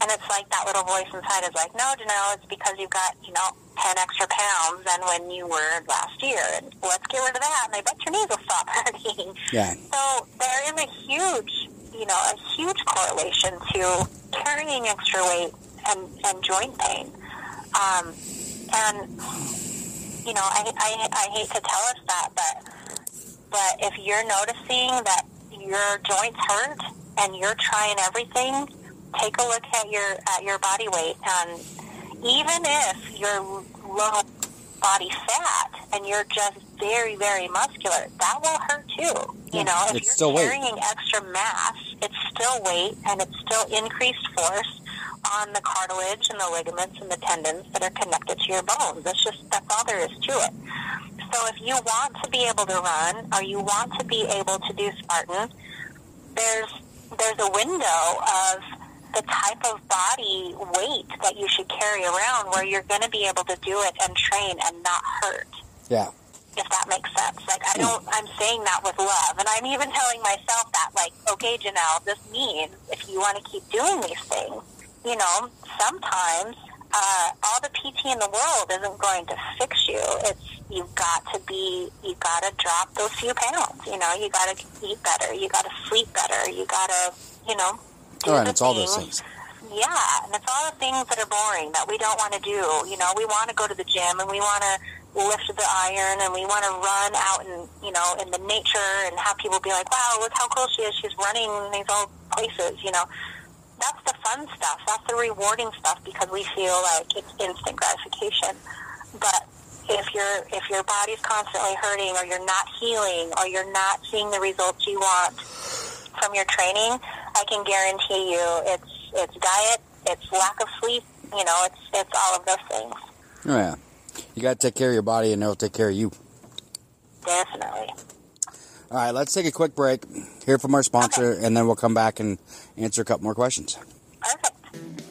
And it's like that little voice inside is like, "No, Janelle, it's because you've got you know ten extra pounds than when you were last year, and let's get rid of that, and I bet your knees will stop hurting." Yeah. So there is a huge, you know, a huge correlation to carrying extra weight and, and joint pain. Um, and you know, I, I I hate to tell us that, but but if you're noticing that your joints hurt and you're trying everything, take a look at your at your body weight and even if you're low body fat and you're just very very muscular, that will hurt too. You know, if It's you're still weight. carrying extra mass, it's still weight and it's still increased force on the cartilage and the ligaments and the tendons that are connected to your bones. That's just that's all there is to it. So if you want to be able to run or you want to be able to do Spartan, there's there's a window of the type of body weight that you should carry around where you're going to be able to do it and train and not hurt. Yeah. If that makes sense. Like I don't I'm saying that with love and I'm even telling myself that like, okay, Janelle, this means if you want to keep doing these things, you know, sometimes uh, all the PT in the world isn't going to fix you. It's you've got to be, you got to drop those few pounds. You know, you got to eat better. You got to sleep better. You got to, you know, All right, it's all those things. Yeah, and it's all the things that are boring that we don't want to do. You know, we want to go to the gym and we want to lift the iron and we want to run out in, you know, in the nature and have people be like, wow, look how cool she is. She's running these old places, you know that's the fun stuff. That's the rewarding stuff because we feel like it's instant gratification. But if your if your body's constantly hurting, or you're not healing, or you're not seeing the results you want from your training, I can guarantee you it's it's diet, it's lack of sleep. You know, it's it's all of those things. Oh yeah. You got to take care of your body, and it'll take care of you. Definitely. All right, let's take a quick break, hear from our sponsor, and then we'll come back and answer a couple more questions. Perfect.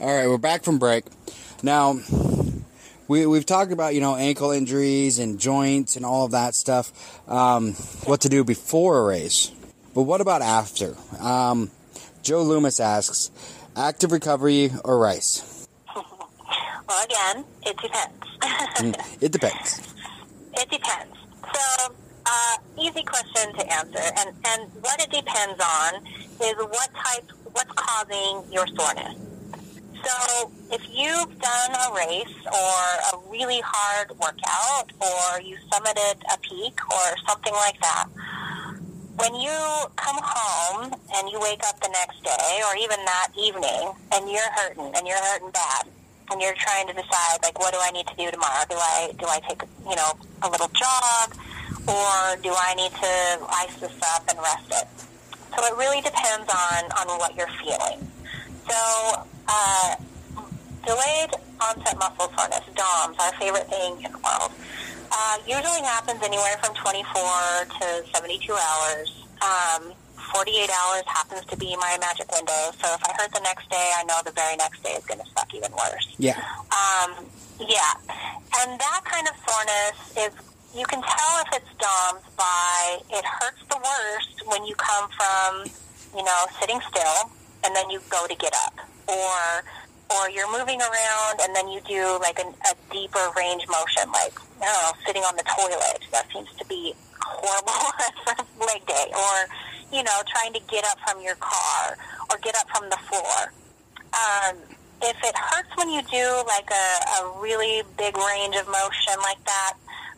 All right, we're back from break. Now, we, we've talked about, you know, ankle injuries and joints and all of that stuff, um, what to do before a race. But what about after? Um, Joe Loomis asks, active recovery or race? Well, again, it depends. It depends. It depends. So, uh, easy question to answer, and and what it depends on is what type, what's causing your soreness. So, if you've done a race or a really hard workout, or you summited a peak or something like that, when you come home and you wake up the next day, or even that evening, and you're hurting and you're hurting bad, and you're trying to decide like, what do I need to do tomorrow? Do I do I take you know a little jog, or do I need to ice this up and rest it? So it really depends on on what you're feeling. So uh, delayed onset muscle soreness, DOMS, our favorite thing in the world, uh, usually happens anywhere from 24 to 72 hours. Um, 48 hours happens to be my magic window. So if I hurt the next day, I know the very next day is going to suck even worse. Yeah. Um, yeah. And that kind of soreness is, you can tell if it's DOMS by it hurts the worst when you come from, you know, sitting still and then you go to get up. Or, or you're moving around and then you do like an, a deeper range motion, like, I don't know, sitting on the toilet. That seems to be horrible for leg day. Or, you know, trying to get up from your car or get up from the floor. Um, if it hurts when you do like a, a really big range of motion like that,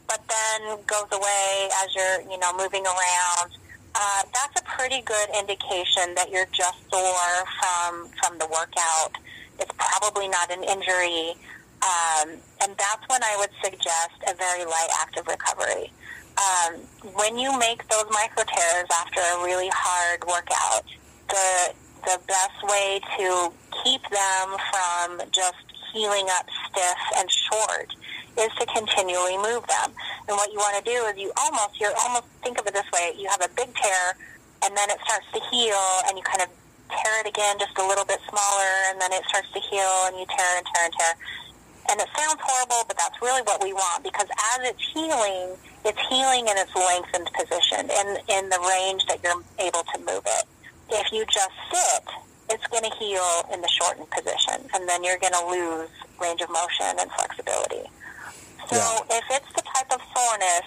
but then goes away as you're, you know, moving around, uh, that's a pretty good indication that you're just sore from from the workout. It's probably not an injury. Um, and that's when I would suggest a very light active recovery. Um, when you make those micro tears after a really hard workout, the the best way to keep them from just healing up stiff and short is to continually move them. And what you want to do is you almost you're almost think of it this way: you have a big tear, and then it starts to heal, and you kind of tear it again just a little bit smaller, and then it starts to heal, and you tear and tear and tear. And it sounds horrible, but that's really what we want because as it's healing, it's healing in its lengthened position in, in the range that you're able to move it. If you just sit, it's going to heal in the shortened position, and then you're going to lose range of motion and flexibility. So Yeah. if it's the type of soreness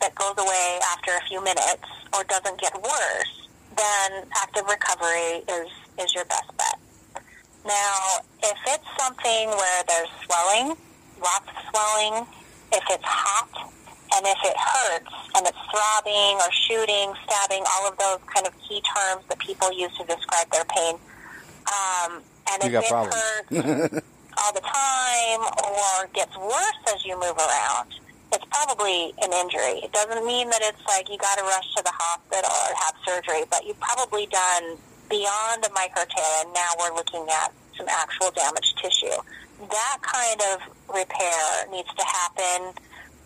that goes away after a few minutes or doesn't get worse, then active recovery is, is your best bet. Now, if it's something where there's swelling, lots of swelling, if it's hot, and if it hurts and it's throbbing or shooting, stabbing, all of those kind of key terms that people use to describe their pain, um, and You if got it problems. hurts all the time or gets worse as you move around, it's probably an injury. It doesn't mean that it's like you got to rush to the hospital or have surgery, but you've probably done beyond a micro tear, and now we're looking at some actual damaged tissue. That kind of repair needs to happen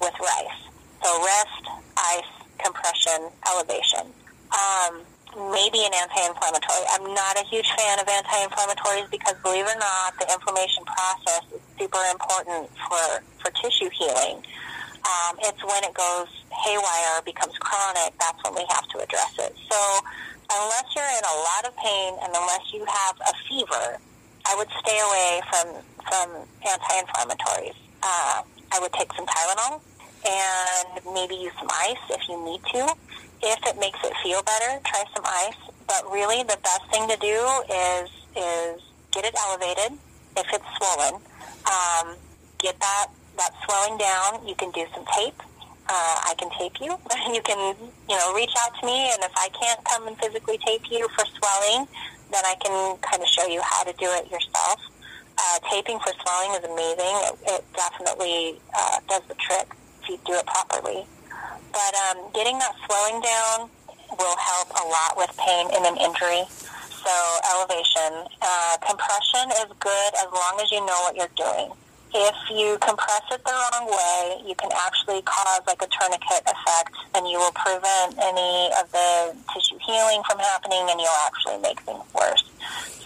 with rice. So rest, ice, compression, elevation. Um, maybe an anti-inflammatory. I'm not a huge fan of anti-inflammatories because, believe it or not, the inflammation process is super important for, for tissue healing. Um, it's when it goes haywire becomes chronic, that's when we have to address it. So unless you're in a lot of pain and unless you have a fever, I would stay away from, from anti-inflammatories. Uh, I would take some Tylenol and maybe use some ice if you need to. If it makes it feel better, try some ice. But really, the best thing to do is is get it elevated. If it's swollen, um, get that that swelling down. You can do some tape. Uh, I can tape you. you can you know reach out to me, and if I can't come and physically tape you for swelling, then I can kind of show you how to do it yourself. Uh, taping for swelling is amazing. It, it definitely uh, does the trick if you do it properly. But um, getting that swelling down will help a lot with pain in an injury. So elevation, uh, compression is good as long as you know what you're doing. If you compress it the wrong way, you can actually cause like a tourniquet effect, and you will prevent any of the tissue healing from happening, and you'll actually make things worse.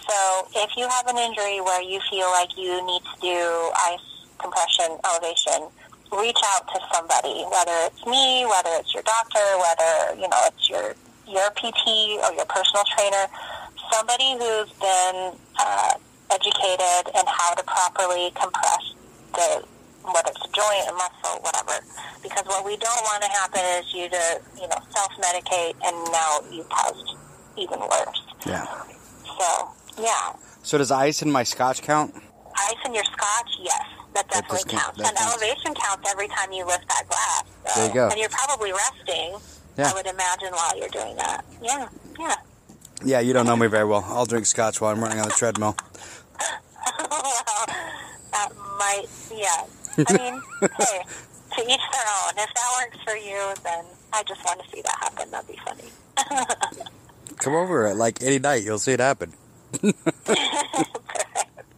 So if you have an injury where you feel like you need to do ice compression elevation, reach out to somebody, whether it's me, whether it's your doctor, whether you know it's your your PT or your personal trainer, somebody who's been uh, educated in how to properly compress the whether it's a joint, a muscle, whatever. Because what we don't want to happen is you to you know self medicate and now you've caused even worse. Yeah. So yeah, So does ice in my scotch count? Ice in your scotch, yes, that That definitely count. counts. That and counts. elevation counts every time you lift that glass. So. There you go. And you're probably resting. Yeah. I would imagine while you're doing that. Yeah, yeah. Yeah, you don't know me very well. I'll drink scotch while I'm running on the treadmill. well, that might, yeah. I mean, hey, to each their own. If that works for you, then I just want to see that happen. That'd be funny. Come over at like any night, you'll see it happen.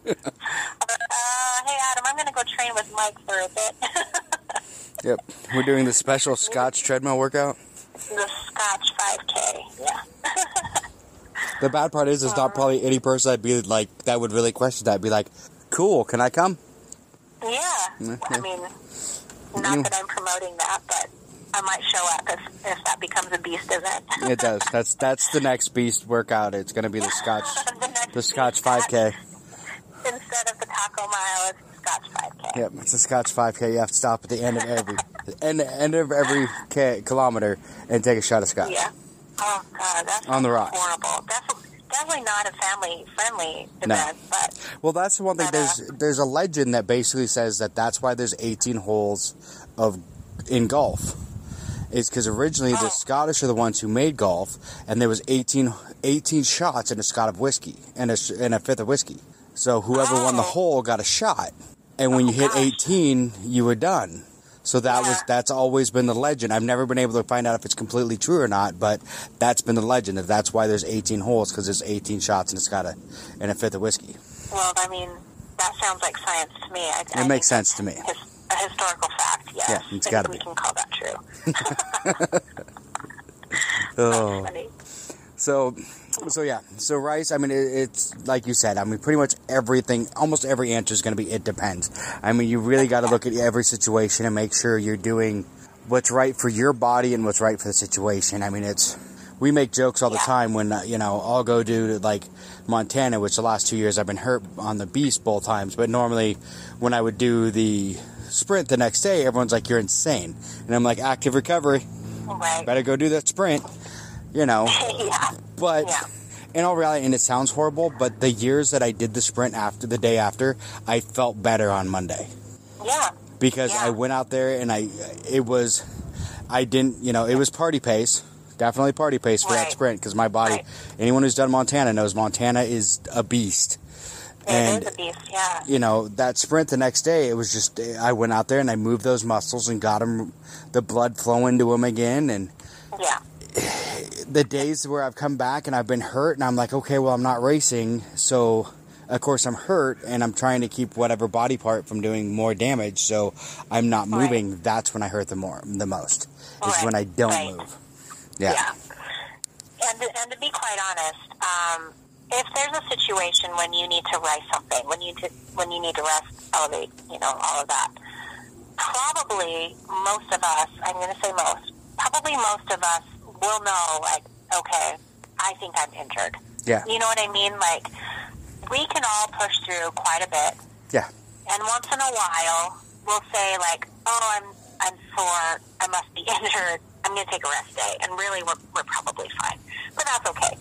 Uh, hey, Adam, I'm going to go train with Mike for a bit. Yep. We're doing the special scotch treadmill workout. the Scotch 5K, yeah. The bad part is, there's not probably any person I'd be like that would really question that. I'd be like, "Cool, can I come?" Yeah, I mean, not that I'm promoting that, but I might show up if, if that becomes a beast event. It does. That's that's the next beast workout. It's gonna be the scotch, The the scotch 5K. Instead of the taco mile, it's Scotch 5K. Yep, it's a scotch 5K. You have to stop at the end of every end end of every K, kilometer and take a shot of scotch. Yeah. Oh God, that's On the rocks. horrible. Definitely, definitely not a family friendly No. event, but Well, that's the one thing. But, uh, There's there's a legend that basically says that that's why there's 18 holes of in golf. Is because originally the Oh. Scottish are the ones who made golf, and there was 18, 18 shots in a Scot of whiskey and a, and a fifth of whiskey. So whoever won the Oh. hole got a shot, and when Oh, you hit oh, gosh. 18, you were done. So that was that's always been the legend. I've never been able to find out if it's completely true or not, but that's been the legend. That that's why there's 18 holes because there's 18 shots and it's got a and a fifth of whiskey. Well, I mean, that sounds like science to me. I, I It makes sense to me. His, a historical fact, yes. Yeah, it's I gotta be. We can call that true. Oh. So, so yeah. So rice. I mean, it, it's like you said. I mean, pretty much everything. Almost every answer is going to be. It depends. I mean, you really got to look at every situation and make sure you're doing what's right for your body and what's right for the situation. I mean, it's. We make jokes all the Yeah. time when uh, you know I'll go do like Montana, which the last two years I've been hurt on the beast both times. But normally, when I would do the sprint the next day, everyone's like, "You're insane," and I'm like, "Active recovery. Right. Better go do that sprint." You know. yeah. But Yeah. in all reality, and it sounds horrible, but the years that I did the sprint after the day after, I felt better on Monday Yeah. because Yeah. I went out there and I, it was, I didn't, you know, it was party pace. Definitely party pace for that sprint because my body, Right. anyone who's done Montana knows Montana is a beast. It And- is a beast, yeah. You know, that sprint the next day, it was just, I went out there and I moved those muscles and got them, the blood flowing to them again. And Yeah. The days where I've come back and I've been hurt and I'm like, okay, well, I'm not racing. So, of course, I'm hurt and I'm trying to keep whatever body part from doing more damage. So I'm not Right. moving. That's when I hurt the more, the most is Right, when I don't right. move. Yeah. Yeah. And, and to be quite honest, um, if there's a situation when you need to rice something, when you to, when you need to rest, elevate, you know, all of that, probably most of us, I'm going to say most, probably most of us will know, like, okay, I think I'm injured. Yeah. You know what I mean? Like, we can all push through quite a bit. Yeah. And once in a while, we'll say like, "Oh, I'm I'm sore. I must be injured. I'm going to take a rest day." And really, we're we're probably fine, but that's okay.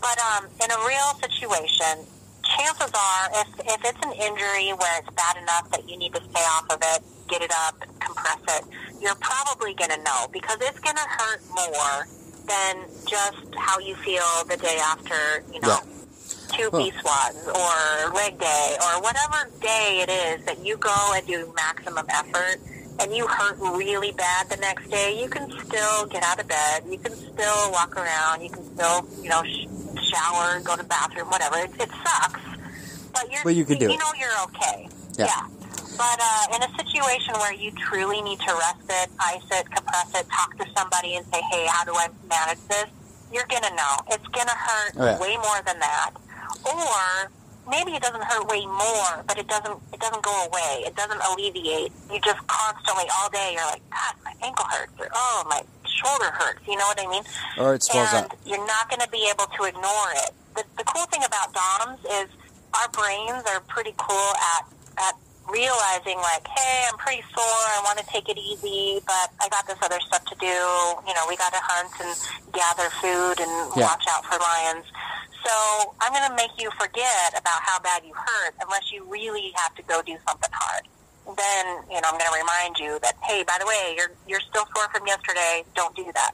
But um, in a real situation, chances are, if if it's an injury where it's bad enough that you need to stay off of it, get it up, compress it, you're probably going to know because it's going to hurt more than just how you feel the day after. You know Yeah. two Well- B squats or leg day or whatever day it is that you go and do maximum effort and you hurt really bad the next day, you can still get out of bed. You can still walk around. You can still, you know, sh- shower, go to the bathroom, whatever. It, it sucks, but you're, But you can do you it. know you're okay. Yeah. But uh, in a situation where you truly need to rest it, ice it, compress it, talk to somebody and say, hey, how do I manage this? You're going to know. It's going to hurt Oh, yeah. way more than that. Or maybe it doesn't hurt way more, but it doesn't it doesn't go away. It doesn't alleviate. You just constantly all day you're like, God, my ankle hurts or oh my shoulder hurts. You know what I mean? Or it swells and up. you're not going to be able to ignore it. The, the cool thing about DOMs is our brains are pretty cool at at realizing like, hey, I'm pretty sore. I want to take it easy, but I got this other stuff to do. You know, we got to hunt and gather food and Yeah. watch out for lions. So I'm going to make you forget about how bad you hurt unless you really have to go do something hard. Then, you know, I'm going to remind you that, hey, by the way, you're you're still sore from yesterday. Don't do that.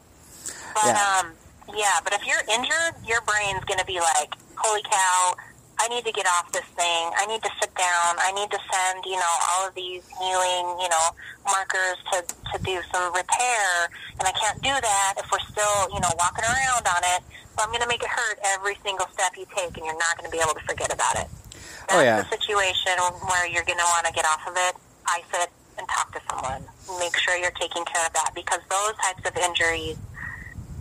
But Yeah. um, yeah. But if you're injured, your brain's going to be like, holy cow. I need to get off this thing. I need to sit down. I need to send, you know, all of these healing, you know, markers to, to do some repair. And I can't do that if we're still, you know, walking around on it. So I'm going to make it hurt every single step you take, and you're not going to be able to forget about it. Oh, That's Oh, yeah. the situation where you're going to want to get off of it, ice it, and talk to someone. Make sure you're taking care of that because those types of injuries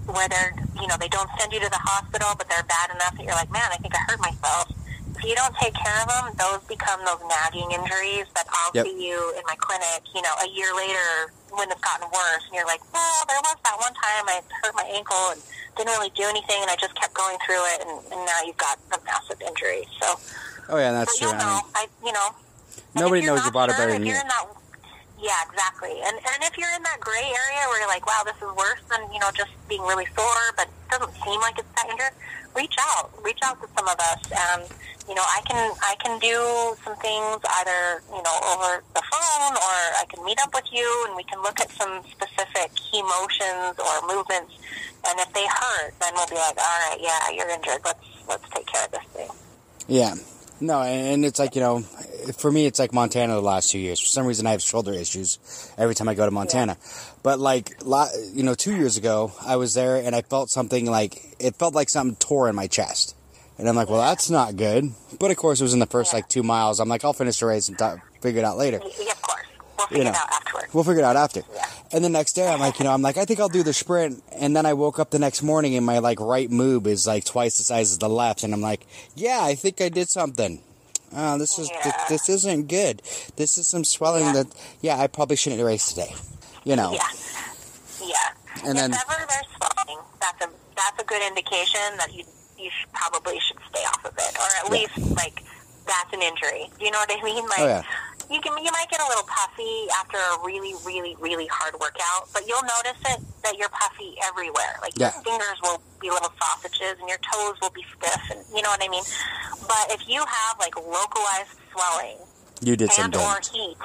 where they're, you know, they don't send you to the hospital, but they're bad enough that you're like, man, I think I hurt myself. If you don't take care of them, those become those nagging injuries that I'll Yep. see you in my clinic, you know, a year later when it's gotten worse. And you're like, well, there was that one time I hurt my ankle and didn't really do anything, and I just kept going through it, and, and now you've got a massive injury. So, Oh yeah, that's true. you'll I mean, I, you know, Nobody knows your body better than you're you. In that, yeah, exactly. And and if you're in that gray area where you're like, wow, this is worse than you know just being really sore, but it doesn't seem like it's that injured, reach out, reach out to some of us, and you know, I can I can do some things either you know over the phone or I can meet up with you and we can look at some specific key motions or movements. And if they hurt, then we'll be like, all right, yeah, you're injured. Let's let's take care of this thing. Yeah. No, and it's like, you know, for me, it's like Montana the last two years. For some reason, I have shoulder issues every time I go to Montana. But like, you know, two years ago, I was there and I felt something like it felt like something tore in my chest, and I'm like, well, that's not good. But of course, it was in the first Yeah. like two miles. I'm like, I'll finish the race and t- figure it out later. Yeah. We'll figure know. it out afterwards. We'll figure it out after. Yeah. And the next day, I'm like, you know, I'm like, I think I'll do the sprint. And then I woke up the next morning and my like right moob is like twice the size as the left, and I'm like, yeah, I think I did something. Oh, this is Yeah. this, this isn't good. This is some swelling Yeah. that, yeah, I probably shouldn't race today. You know. Yeah. Yeah. And then- if ever there's swelling, that's a that's a good indication that you you should, probably should stay off of it, or at Yeah. least like that's an injury. Do you know what I mean? Like Oh, yeah. You can you might get a little puffy after a really really really hard workout, but you'll notice it that you're puffy everywhere. Like Yeah. your fingers will be little sausages, and your toes will be stiff, and you know what I mean. But if you have like localized swelling You did and something. or heat,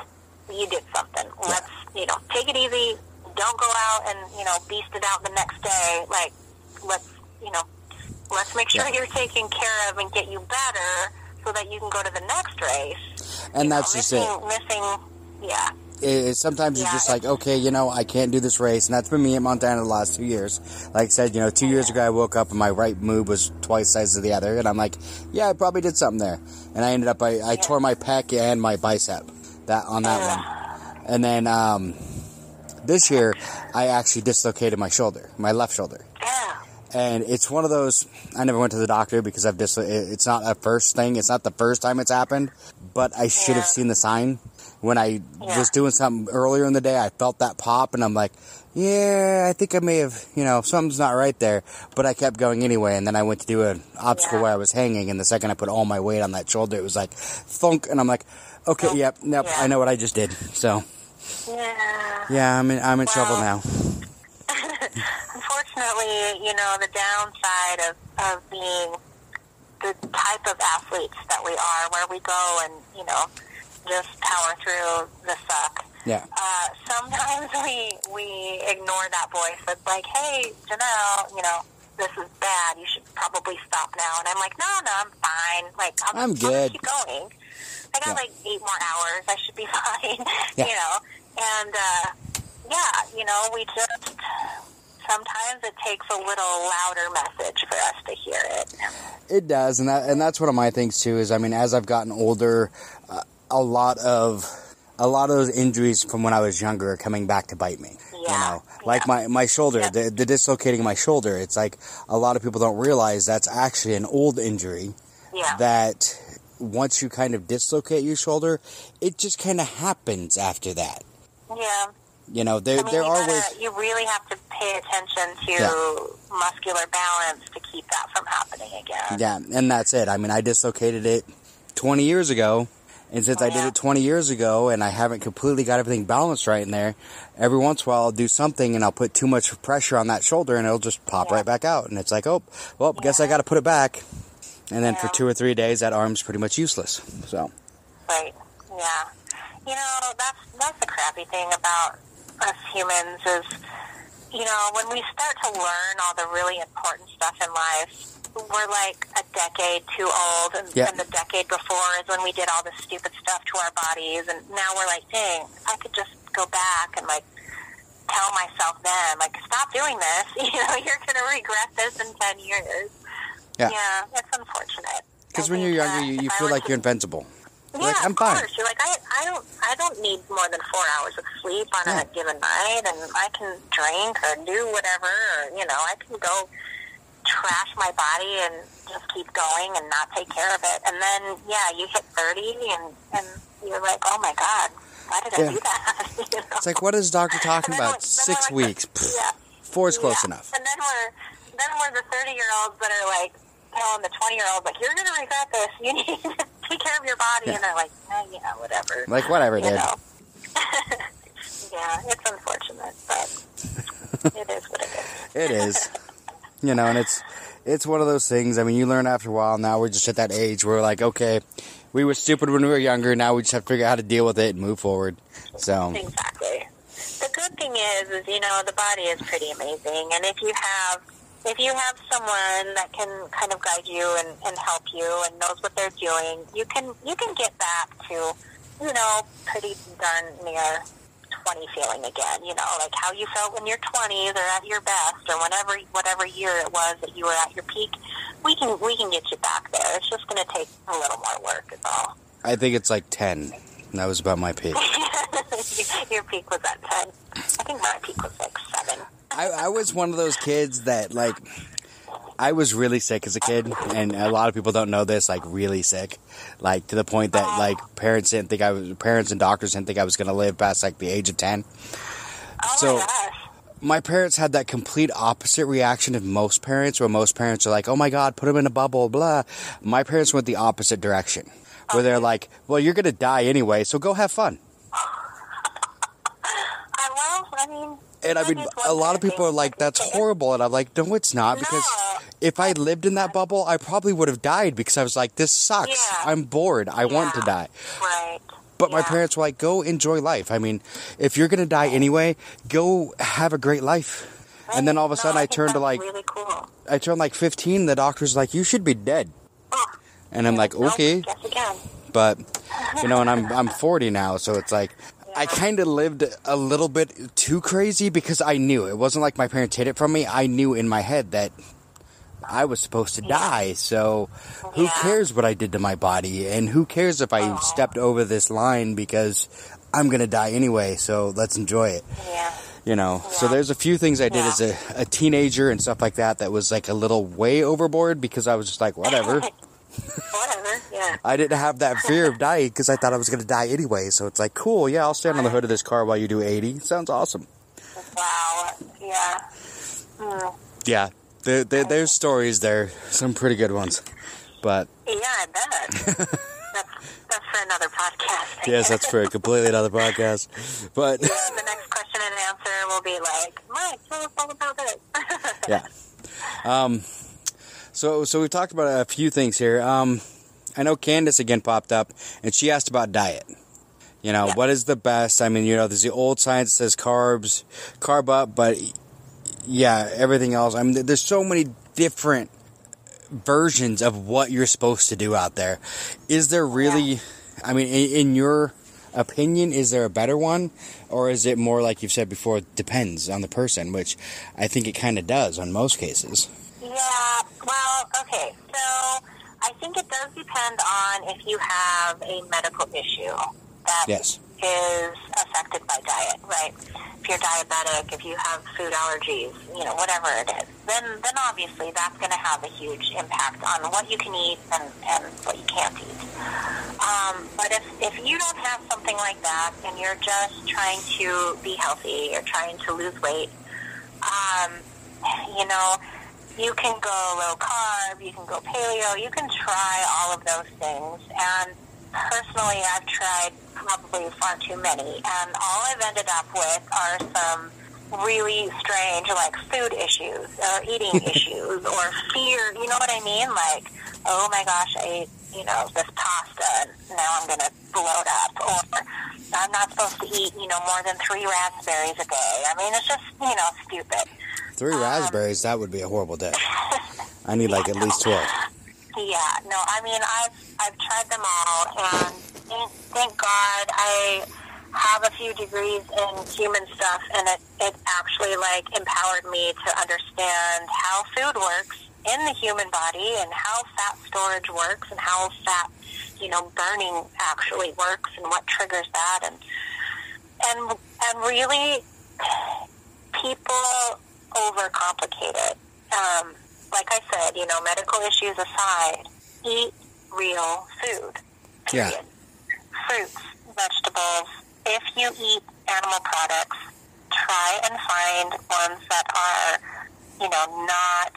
you did something. Let's you know take it easy. Don't go out and you know beast it out the next day. Like let's you know let's make sure Yeah. you're taken care of and get you better so that you can go to the next race. And You know, that's just missing, it. Missing, yeah, it, it- sometimes you're just like, okay, you know, I can't do this race, and that's been me at Montana the last two years. Like I said, you know, two years ago I woke up and my right moob was twice the size of the other, and I'm like, yeah, I probably did something there, and I ended up I, I tore my pec and my bicep that on that one, and then um, this year I actually dislocated my shoulder, my left shoulder. And it's one of those. I never went to the doctor because I've just. It's not a first thing. It's not the first time it's happened. But I should have Yeah. seen the sign when I Yeah. was doing something earlier in the day. I felt that pop, and I'm like, yeah, I think I may have. You know, something's not right there. But I kept going anyway, and then I went to do an obstacle Yeah. where I was hanging, and the second I put all my weight on that shoulder, it was like thunk, and I'm like, okay, Oh, yep, nope. I know what I just did. So yeah. yeah, I'm in. I'm in trouble now. Unfortunately, you know, the downside of, of being the type of athletes that we are, where we go and, you know, just power through the suck. Yeah. Uh, sometimes we we ignore that voice that's like, hey, Janelle, you know, this is bad. You should probably stop now. And I'm like, no, no, I'm fine. Like, I'm, I'm I'll good. keep going. I got Yeah. like eight more hours. I should be fine. Yeah. You know, and uh, yeah, you know, we just sometimes it takes a little louder message for us to hear it. It does, and that and that's one of my things too. Is I mean, as I've gotten older, uh, a lot of a lot of those injuries from when I was younger are coming back to bite me. You Yeah, know, like yeah. my my shoulder, Yeah. the, the dislocating my shoulder. It's like a lot of people don't realize that's actually an old injury. Yeah. That once you kind of dislocate your shoulder, it just kind of happens after that. yeah. You know, there I mean, there you, are gotta, ways. you really have to pay attention to Yeah. muscular balance to keep that from happening again. Yeah, and that's it. I mean, I dislocated it 20 years ago, and since I did it 20 years ago and I haven't completely got everything balanced right in there, every once in a while I'll do something and I'll put too much pressure on that shoulder and it'll just pop Yeah. right back out. And it's like, oh, well, guess I got to put it back. And then for two or three days, that arm's pretty much useless. So, Right. Yeah. You know, that's that's the crappy thing about us humans is, you know, when we start to learn all the really important stuff in life, we're like a decade too old, and, Yeah. and the decade before is when we did all this stupid stuff to our bodies, and now we're like, dang, I could just go back and like tell myself then, like, stop doing this. You know, you're gonna regret this in ten years. Yeah. Yeah, it's unfortunate. because when you're younger, uh, you, you feel like to- you're invincible. Yeah, Like, I'm of fine. course. You're like I, I don't, I don't need more than four hours of sleep on Yeah. a given night, and I can drink or do whatever, or you know, I can go trash my body and just keep going and not take care of it. And then, yeah, you hit thirty, and and you're like, oh my god, why did Yeah. I do that? You know? It's like, what is doctor talking about? we're- then we're Six like weeks. Pfft, Yeah. Four is close enough. And then we're then we're the thirty year olds that are like telling the twenty year olds like you're gonna regret this. You need to take care of your body, Yeah. and they're like, eh, yeah, whatever. Like, whatever, you dude. yeah, it's unfortunate, but it is what it is. It is. you know, and it's it's one of those things. I mean, you learn after a while. Now we're just at that age where we're like, okay, we were stupid when we were younger. Now we just have to figure out how to deal with it and move forward. So, Exactly. The good thing is, is you know, the body is pretty amazing, and if you have if you have someone that can kind of guide you and, and help you and knows what they're doing, you can you can get back to, you know, pretty darn near 20 feeling again. You know, like how you felt when you're 20s or at your best or whenever whatever year it was that you were at your peak. We can we can get you back there. It's just going to take a little more work, is all. I think it's like 10. That was about my peak. your peak was at 10. I think my peak was like 7. I, I was one of those kids that like I was really sick as a kid, and a lot of people don't know this. Like really sick, like to the point that like parents didn't think I was parents and doctors didn't think I was going to live past like the age of ten. Oh So- my. My parents had that complete opposite reaction of most parents, where most parents are like, "Oh my God, put him in a bubble," blah. My parents went the opposite direction, where they're like, "Well, you're going to die anyway, so go have fun." Uh, well, I mean, And I mean, a lot of people are like, "That's horrible," and I'm like, "No, it's not," because if I lived in that bubble, I probably would have died because I was like, "This sucks. Yeah. I'm bored. I want to die." Right. But my parents were like, "Go enjoy life." I mean, if you're gonna die anyway, go have a great life. And then all of a No, sudden, I turned to like, really cool. I turned like 15. The doctor's like, "You should be dead," Oh, and I'm like, "Okay." But you know and i'm i'm 40 now so it's like i kind of lived a little bit too crazy because i knew. It wasn't like my parents hid it from me. I knew in my head that i was supposed to die. So who Yeah. cares what i did to my body? And who cares if i oh. stepped over this line because i'm gonna die anyway so let's enjoy it. Yeah. you know so there's a few things i did Yeah. as a, a teenager and stuff like that that was like a little way overboard because i was just like whatever Whatever. Yeah. I didn't have that fear of dying because I thought I was going to die anyway. So it's like, cool, yeah, I'll stand on the hood of this car while you do 80. Sounds awesome. Wow. Yeah. Mm. Yeah, there, there, there's stories there, some pretty good ones. But Yeah, I bet. that's, that's for another podcast. yes, that's for a completely another podcast. But the next question and answer will be like, Mike, tell us all about this. yeah. Um, so, so we've talked about a few things here. Um, I know Candace again popped up and she asked about diet. You know, Yeah. what is the best? I mean, you know, there's the old science that says carbs, carb up, but yeah, everything else. I mean, there's so many different versions of what you're supposed to do out there. Is there really, I mean, in, in your opinion, is there a better one? Or is it more like you've said before, depends on the person, which I think it kind of does on most cases. Yeah, well, okay. So I think it does depend on if you have a medical issue that is Yes. affected by diet, right? If you're diabetic, if you have food allergies, you know, whatever it is, then then obviously that's going to have a huge impact on what you can eat and, and what you can't eat. Um, but if, if you don't have something like that and you're just trying to be healthy or trying to lose weight, um, you know, you can go low carb, you can go paleo, you can try all of those things. And personally, I've tried probably far too many. And all I've ended up with are some really strange, like food issues or eating issues or fear. You know what I mean? Like, oh my gosh, I ate, you know, this pasta and now I'm going to bloat up. Or I'm not supposed to eat, you know, more than three raspberries a day. I mean, it's just, you know, stupid. Three um, raspberries, that would be a horrible day. I need like at least 12. Yeah, no, I mean, I've I've tried them all, and thank, thank God I have a few degrees in human stuff, and it it actually like empowered me to understand how food works in the human body, and how fat storage works, and how fat, you know, burning actually works, and what triggers that, and and and really, people overcomplicate it. Um, like I said, you know, medical issues aside, eat real food. Yeah. Fruits, vegetables. If you eat animal products, try and find ones that are, you know, not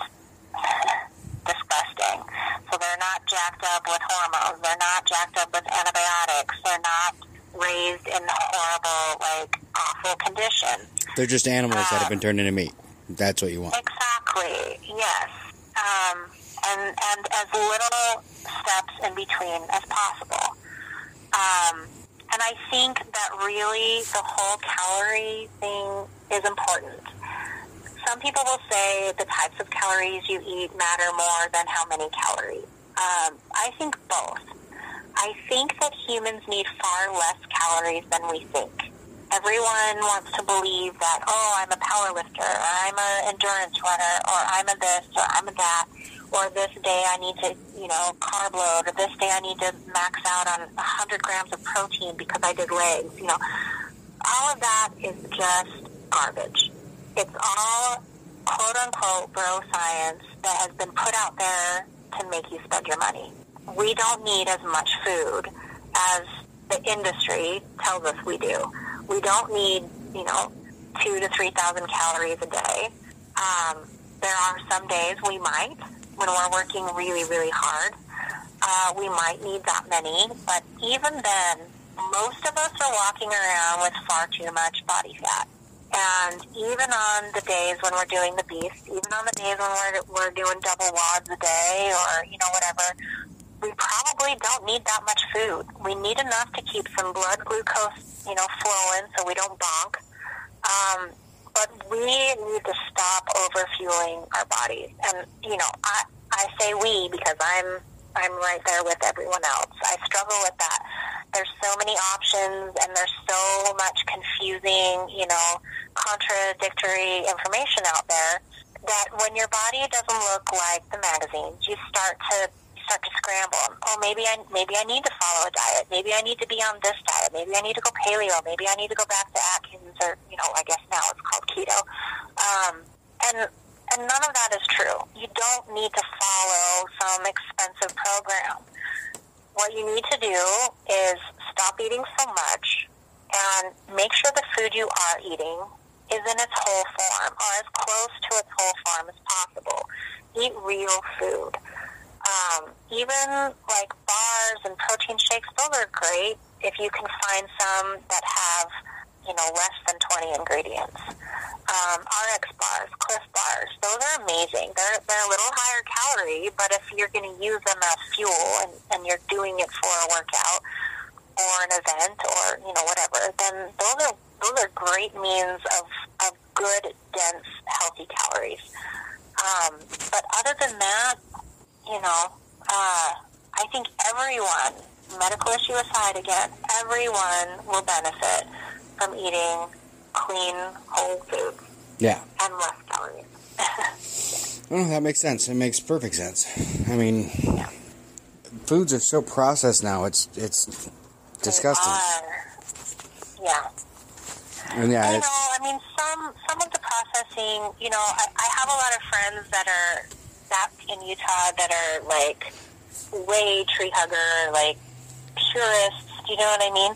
disgusting. So they're not jacked up with hormones. They're not jacked up with antibiotics. They're not raised in horrible, like, awful conditions. They're just animals that have been turned into meat. That's what you want. Exactly. Yes. Um, and and as little steps in between as possible. Um, and I think that really the whole calorie thing is important. some people will say the types of calories you eat matter more than how many calories. Um, I think both. I think that humans need far less calories than we think. Everyone wants to believe that, oh, I'm a power lifter, or I'm an endurance runner, or I'm a this, or I'm a that, or this day I need to, you know, carb load, or this day I need to max out on 100 grams of protein because I did legs, you know. All of that is just garbage. It's all quote unquote bro science that has been put out there to make you spend your money. We don't need as much food as the industry tells us we do. We don't need, you know, two to three thousand calories a day. Um, there are some days we might, when we're working really, really hard, uh, we might need that many. But even then, most of us are walking around with far too much body fat. And even on the days when we're doing the beast, even on the days when we're, we're doing double WODs a day or, you know, whatever, we probably don't need that much food. We need enough to keep some blood glucose, you know, flowing so we don't bonk. Um, but we need to stop overfueling our bodies. And, you know, I, I say we because I'm, I'm right there with everyone else. I struggle with that. There's so many options and there's so much confusing, you know, contradictory information out there that when your body doesn't look like the magazines, you start to start to scramble. Oh, maybe I maybe I need to follow a diet. Maybe I need to be on this diet. Maybe I need to go paleo. Maybe I need to go back to Atkins, or you know, I guess now it's called keto. Um, and and none of that is true. You don't need to follow some expensive program. What you need to do is stop eating so much and make sure the food you are eating is in its whole form or as close to its whole form as possible. Eat real food. Um, even like bars and protein shakes, those are great if you can find some that have, you know, less than 20 ingredients. Um, RX bars, Clif bars, those are amazing. They're, they're a little higher calorie, but if you're going to use them as fuel and, and you're doing it for a workout or an event or, you know, whatever, then those are, those are great means of, of good, dense, healthy calories. Um, but other than that, you know, uh, I think everyone, medical issue aside again, everyone will benefit from eating clean, whole food. Yeah. And less calories. Oh, that makes sense. It makes perfect sense. I mean, yeah. foods are so processed now. It's it's disgusting. Yeah. And yeah, you know, I mean, some some of the processing. You know, I, I have a lot of friends that are back in Utah that are like way tree hugger, like purists. Do you know what I mean?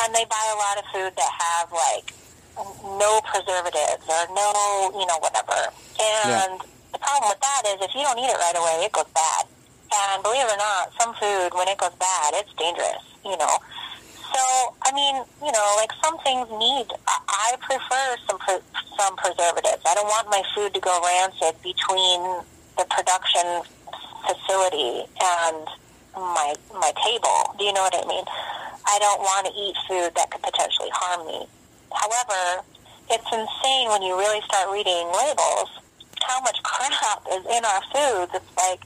And they buy a lot of food that have like no preservatives or no, you know, whatever. And Yeah. the problem with that is if you don't eat it right away, it goes bad. And believe it or not, some food when it goes bad, it's dangerous. You know. So I mean, you know, like some things need. I prefer some pre- some preservatives. I don't want my food to go rancid between the production facility and my my table. Do you know what I mean? I don't want to eat food that could potentially harm me. However, it's insane when you really start reading labels how much crap is in our foods. It's like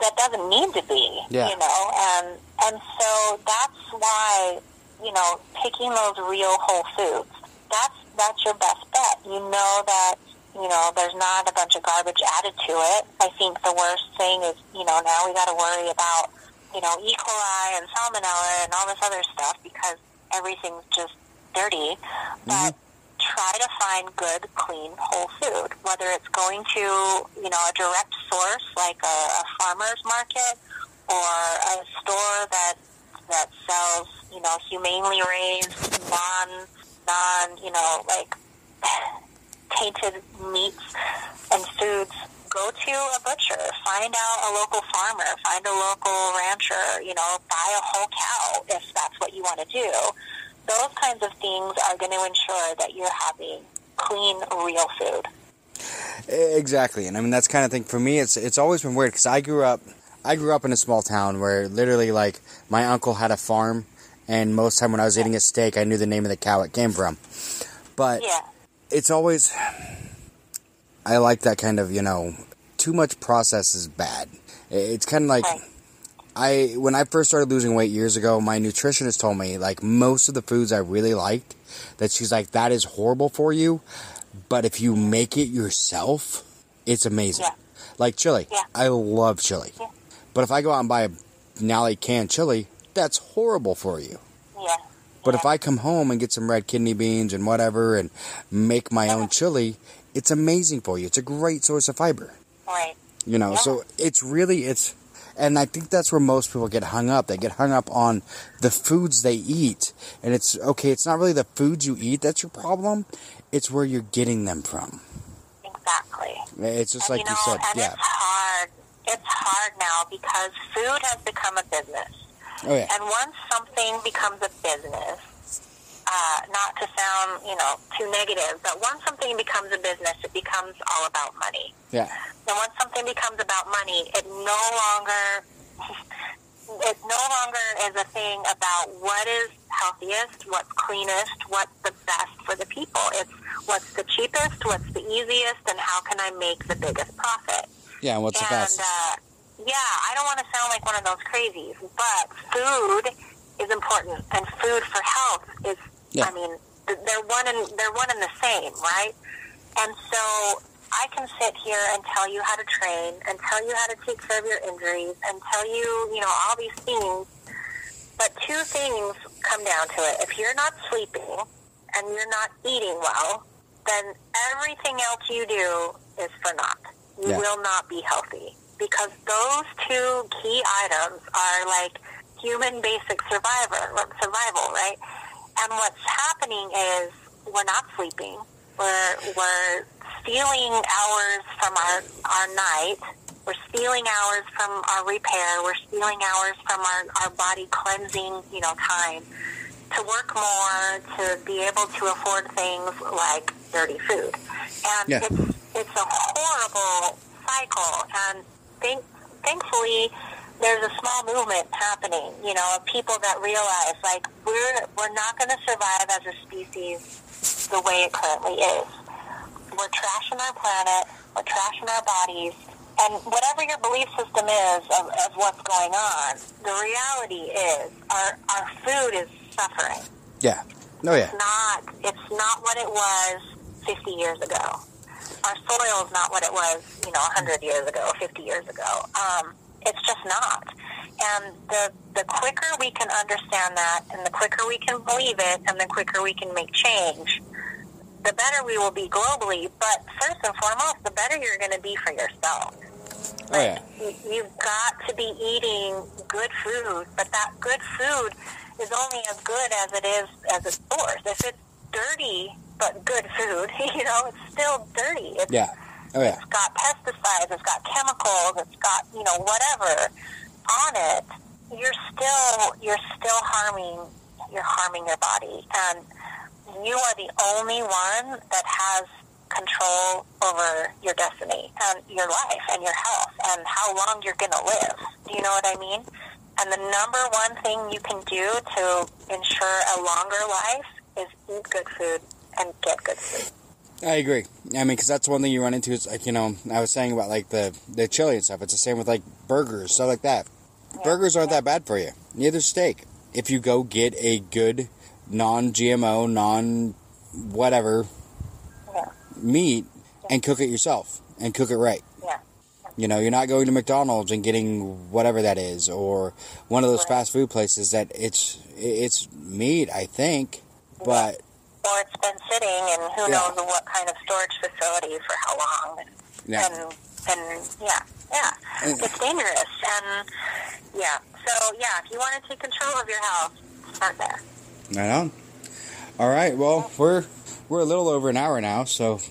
that doesn't need to be, Yeah. you know, and and so that's why you know picking those real whole foods. That's that's your best bet. You know that you know there's not a bunch of garbage added to it. I think the worst thing is you know now we got to worry about you know E. coli and salmonella and all this other stuff because everything's just dirty. But mm-hmm. try to find good, clean, whole food. Whether it's going to you know a direct source like a, a farmer's market or a store that that sells you know humanely raised, non non you know like tainted meats and foods. Go to a butcher, find out a local farmer, find a local rancher, you know, buy a whole cow if that's what you want to do. Those kinds of things are going to ensure that you're having clean, real food. Exactly, and I mean that's kind of thing for me. It's it's always been weird because I grew up, I grew up in a small town where literally like my uncle had a farm, and most time when I was eating a steak, I knew the name of the cow it came from. But Yeah. it's always I like that kind of you know too much process is bad. It's kind of like. I when I first started losing weight years ago, my nutritionist told me like most of the foods I really liked that she's like that is horrible for you, but if you make it yourself, it's amazing. Yeah. Like chili. Yeah. I love chili. Yeah. But if I go out and buy a Nalley canned chili, that's horrible for you. Yeah. But if I come home and get some red kidney beans and whatever and make my own chili, it's amazing for you. It's a great source of fiber. Right. You know, Yeah. so it's really it's and I think that's where most people get hung up. They get hung up on the foods they eat. And it's okay, it's not really the foods you eat that's your problem. It's where you're getting them from. Exactly. It's just and, like you you, know, said. and Yeah. it's hard. It's hard now because food has become a business. Oh yeah. And once something becomes a business, uh, not to sound, you know, too negative, but once something becomes a business, it becomes all about money. Yeah. And once something becomes about money, it no longer it no longer is a thing about what is healthiest, what's cleanest, what's the best for the people. It's what's the cheapest, what's the easiest, and how can I make the biggest profit. Yeah, and what's the best? uh, yeah, I don't want to sound like one of those crazies, but food is important, and food for health is. Yeah. I mean, they're one and they're one and the same, right? And so I can sit here and tell you how to train, and tell you how to take care of your injuries, and tell you, you know, all these things. But two things come down to it: if you're not sleeping and you're not eating well, then everything else you do is for naught. You Yeah. will not be healthy because those two key items are like human basic survivor survival, right? And what's happening is we're not sleeping. We're we're stealing hours from our our night. We're stealing hours from our repair. We're stealing hours from our, our body cleansing, you know, time to work more, to be able to afford things like dirty food. And Yeah. it's it's a horrible cycle. And thank, thankfully, there's a small movement happening, you know, of people that realize like we're we're not going to survive as a species the way it currently is. We're trashing our planet. We're trashing our bodies. And whatever your belief system is of, of what's going on, the reality is our, our food is suffering. yeah. Oh yeah. It's not, it's not what it was 50 years ago. Our soil is not what it was, you know, 100 years ago, 50 years ago. Um, it's just not. And the, the quicker we can understand that and the quicker we can believe it and the quicker we can make change, the better we will be globally. But first and foremost, the better you're going to be for yourself. Oh yeah. You- You've got to be eating good food, but that good food is only as good as it is as its source. If it's dirty but good food, you know, it's still dirty. It's, Yeah. Oh yeah. it's got pesticides, it's got chemicals, it's got you know whatever on it. You're still you're still harming you're harming your body, and you are the only one that has control over your destiny and your life and your health and how long you're going to live. Do you know what I mean? And the number one thing you can do to ensure a longer life is eat good food and get good food. I agree. I mean, because that's one thing you run into is like you know I was saying about like the the chili and stuff. It's the same with like burgers, stuff like that. Burgers aren't that bad for you. Neither steak. If you go get a good non-GMO, non whatever Yeah. meat and cook it yourself and cook it right. Yeah. You know, you're not going to McDonald's and getting whatever that is, or one of those Right. fast food places that it's it's meat, I think, but Or it's been sitting and who Yeah. knows what kind of storage facility for how long. And, yeah, and, and yeah, yeah. And- It's dangerous. And yeah. So yeah, if you want to take control of your health, start there. right on. All right, well, we're we're a little over an hour now, so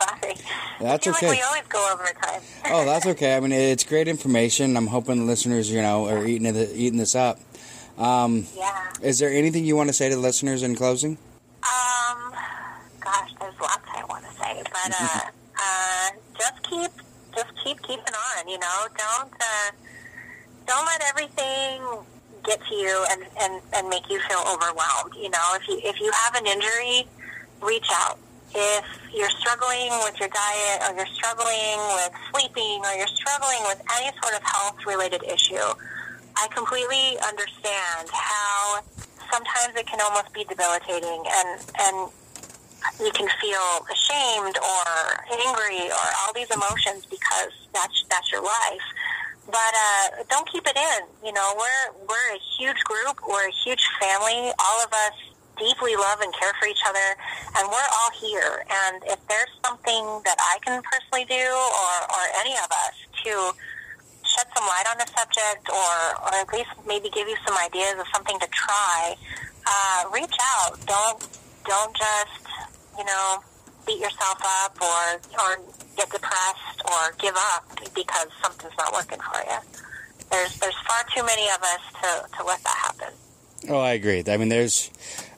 Sorry. That's okay. like we always go over time. oh, that's okay. I mean, it's great information. I'm hoping the listeners, you know, are eating it, eating this up. Um, yeah. is there anything you want to say to the listeners in closing? Um, gosh, there's lots I want to say, but uh, uh, just keep, just keep keeping on. You know, don't uh, don't let everything get to you and, and, and make you feel overwhelmed. You know, if you if you have an injury, reach out. if you're struggling with your diet or you're struggling with sleeping or you're struggling with any sort of health related issue, I completely understand how sometimes it can almost be debilitating and, and you can feel ashamed or angry or all these emotions because that's that's your life. But uh, don't keep it in. You know, we're we're a huge group. We're a huge family. All of us deeply love and care for each other, and we're all here. And if there's something that I can personally do, or, or any of us, to shed some light on the subject, or, or at least maybe give you some ideas of something to try, uh, reach out. Don't don't just you know beat yourself up or or get depressed or give up because something's not working for you. There's there's far too many of us to, to let that happen. Oh, I agree. I mean, there's,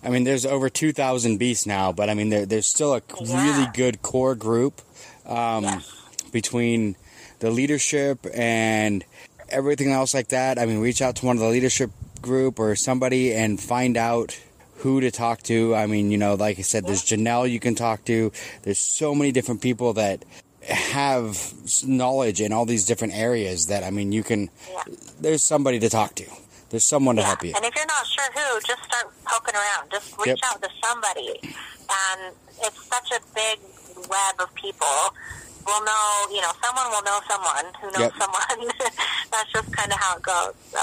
I mean, there's over two thousand beasts now, but I mean, there, there's still a Yeah. really good core group um, Yes. between the leadership and everything else like that. I mean, reach out to one of the leadership group or somebody and find out who to talk to. I mean, you know, like I said, there's Janelle you can talk to. There's so many different people that have knowledge in all these different areas that I mean, you can. Yeah. There's somebody to talk to. There's someone to Yeah, help you. and if you're not sure who, just start poking around. Just reach Yep. out to somebody. And it's such a big web of people. We'll know, you know, someone will know someone who knows Yep. someone. That's just kind of how it goes. So,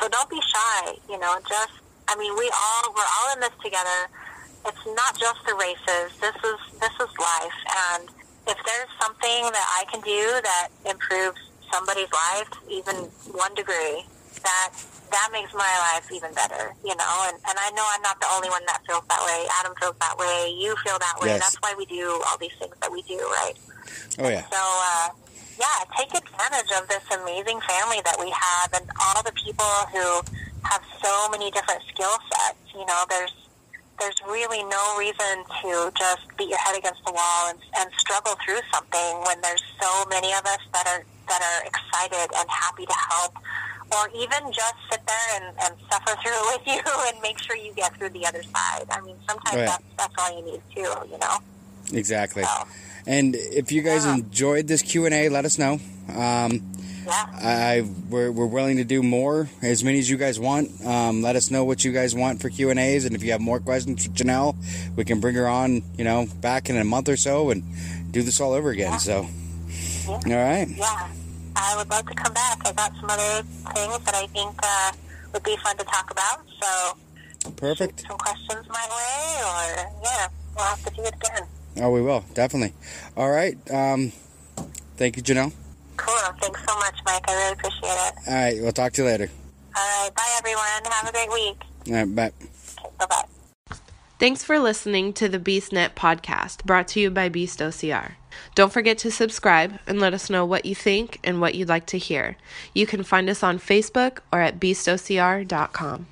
so don't be shy. You know, just I mean, we all we're all in this together. It's not just the races. This is this is life, and if there's something that I can do that improves somebody's life, even one degree, that that makes my life even better, you know. And, and I know I'm not the only one that feels that way. Adam feels that way. You feel that way. Yes. That's why we do all these things that we do, right? Oh yeah. So, uh, yeah, take advantage of this amazing family that we have and all the people who have so many different skill sets. You know, there's there's really no reason to just beat your head against the wall and, and struggle through something when there's so many of us that are that are excited and happy to help or even just sit there and, and suffer through with you and make sure you get through the other side. I mean, sometimes Oh, yeah. that's, that's all you need too, you know? Exactly. So, And if you guys Yeah. enjoyed this Q and A, let us know. Um, yeah. I we're, we're willing to do more, as many as you guys want. Um, let us know what you guys want for Q and A's, and if you have more questions for Janelle, we can bring her on. You know, back in a month or so and do this all over again. So, all right. Yeah, I would love to come back. I got some other things that I think uh, would be fun to talk about. So, Perfect. some questions my way, or yeah, we'll have to do it again. Oh, we will definitely. All right. Um, thank you, Janelle. Cool. Thanks so much, Mike. I really appreciate it. All right. We'll talk to you later. All right. Bye, everyone. Have a great week. All right. Bye. Okay, bye bye. Thanks for listening to the BeastNet podcast brought to you by Beast OCR. Don't forget to subscribe and let us know what you think and what you'd like to hear. You can find us on Facebook or at beastocr.com.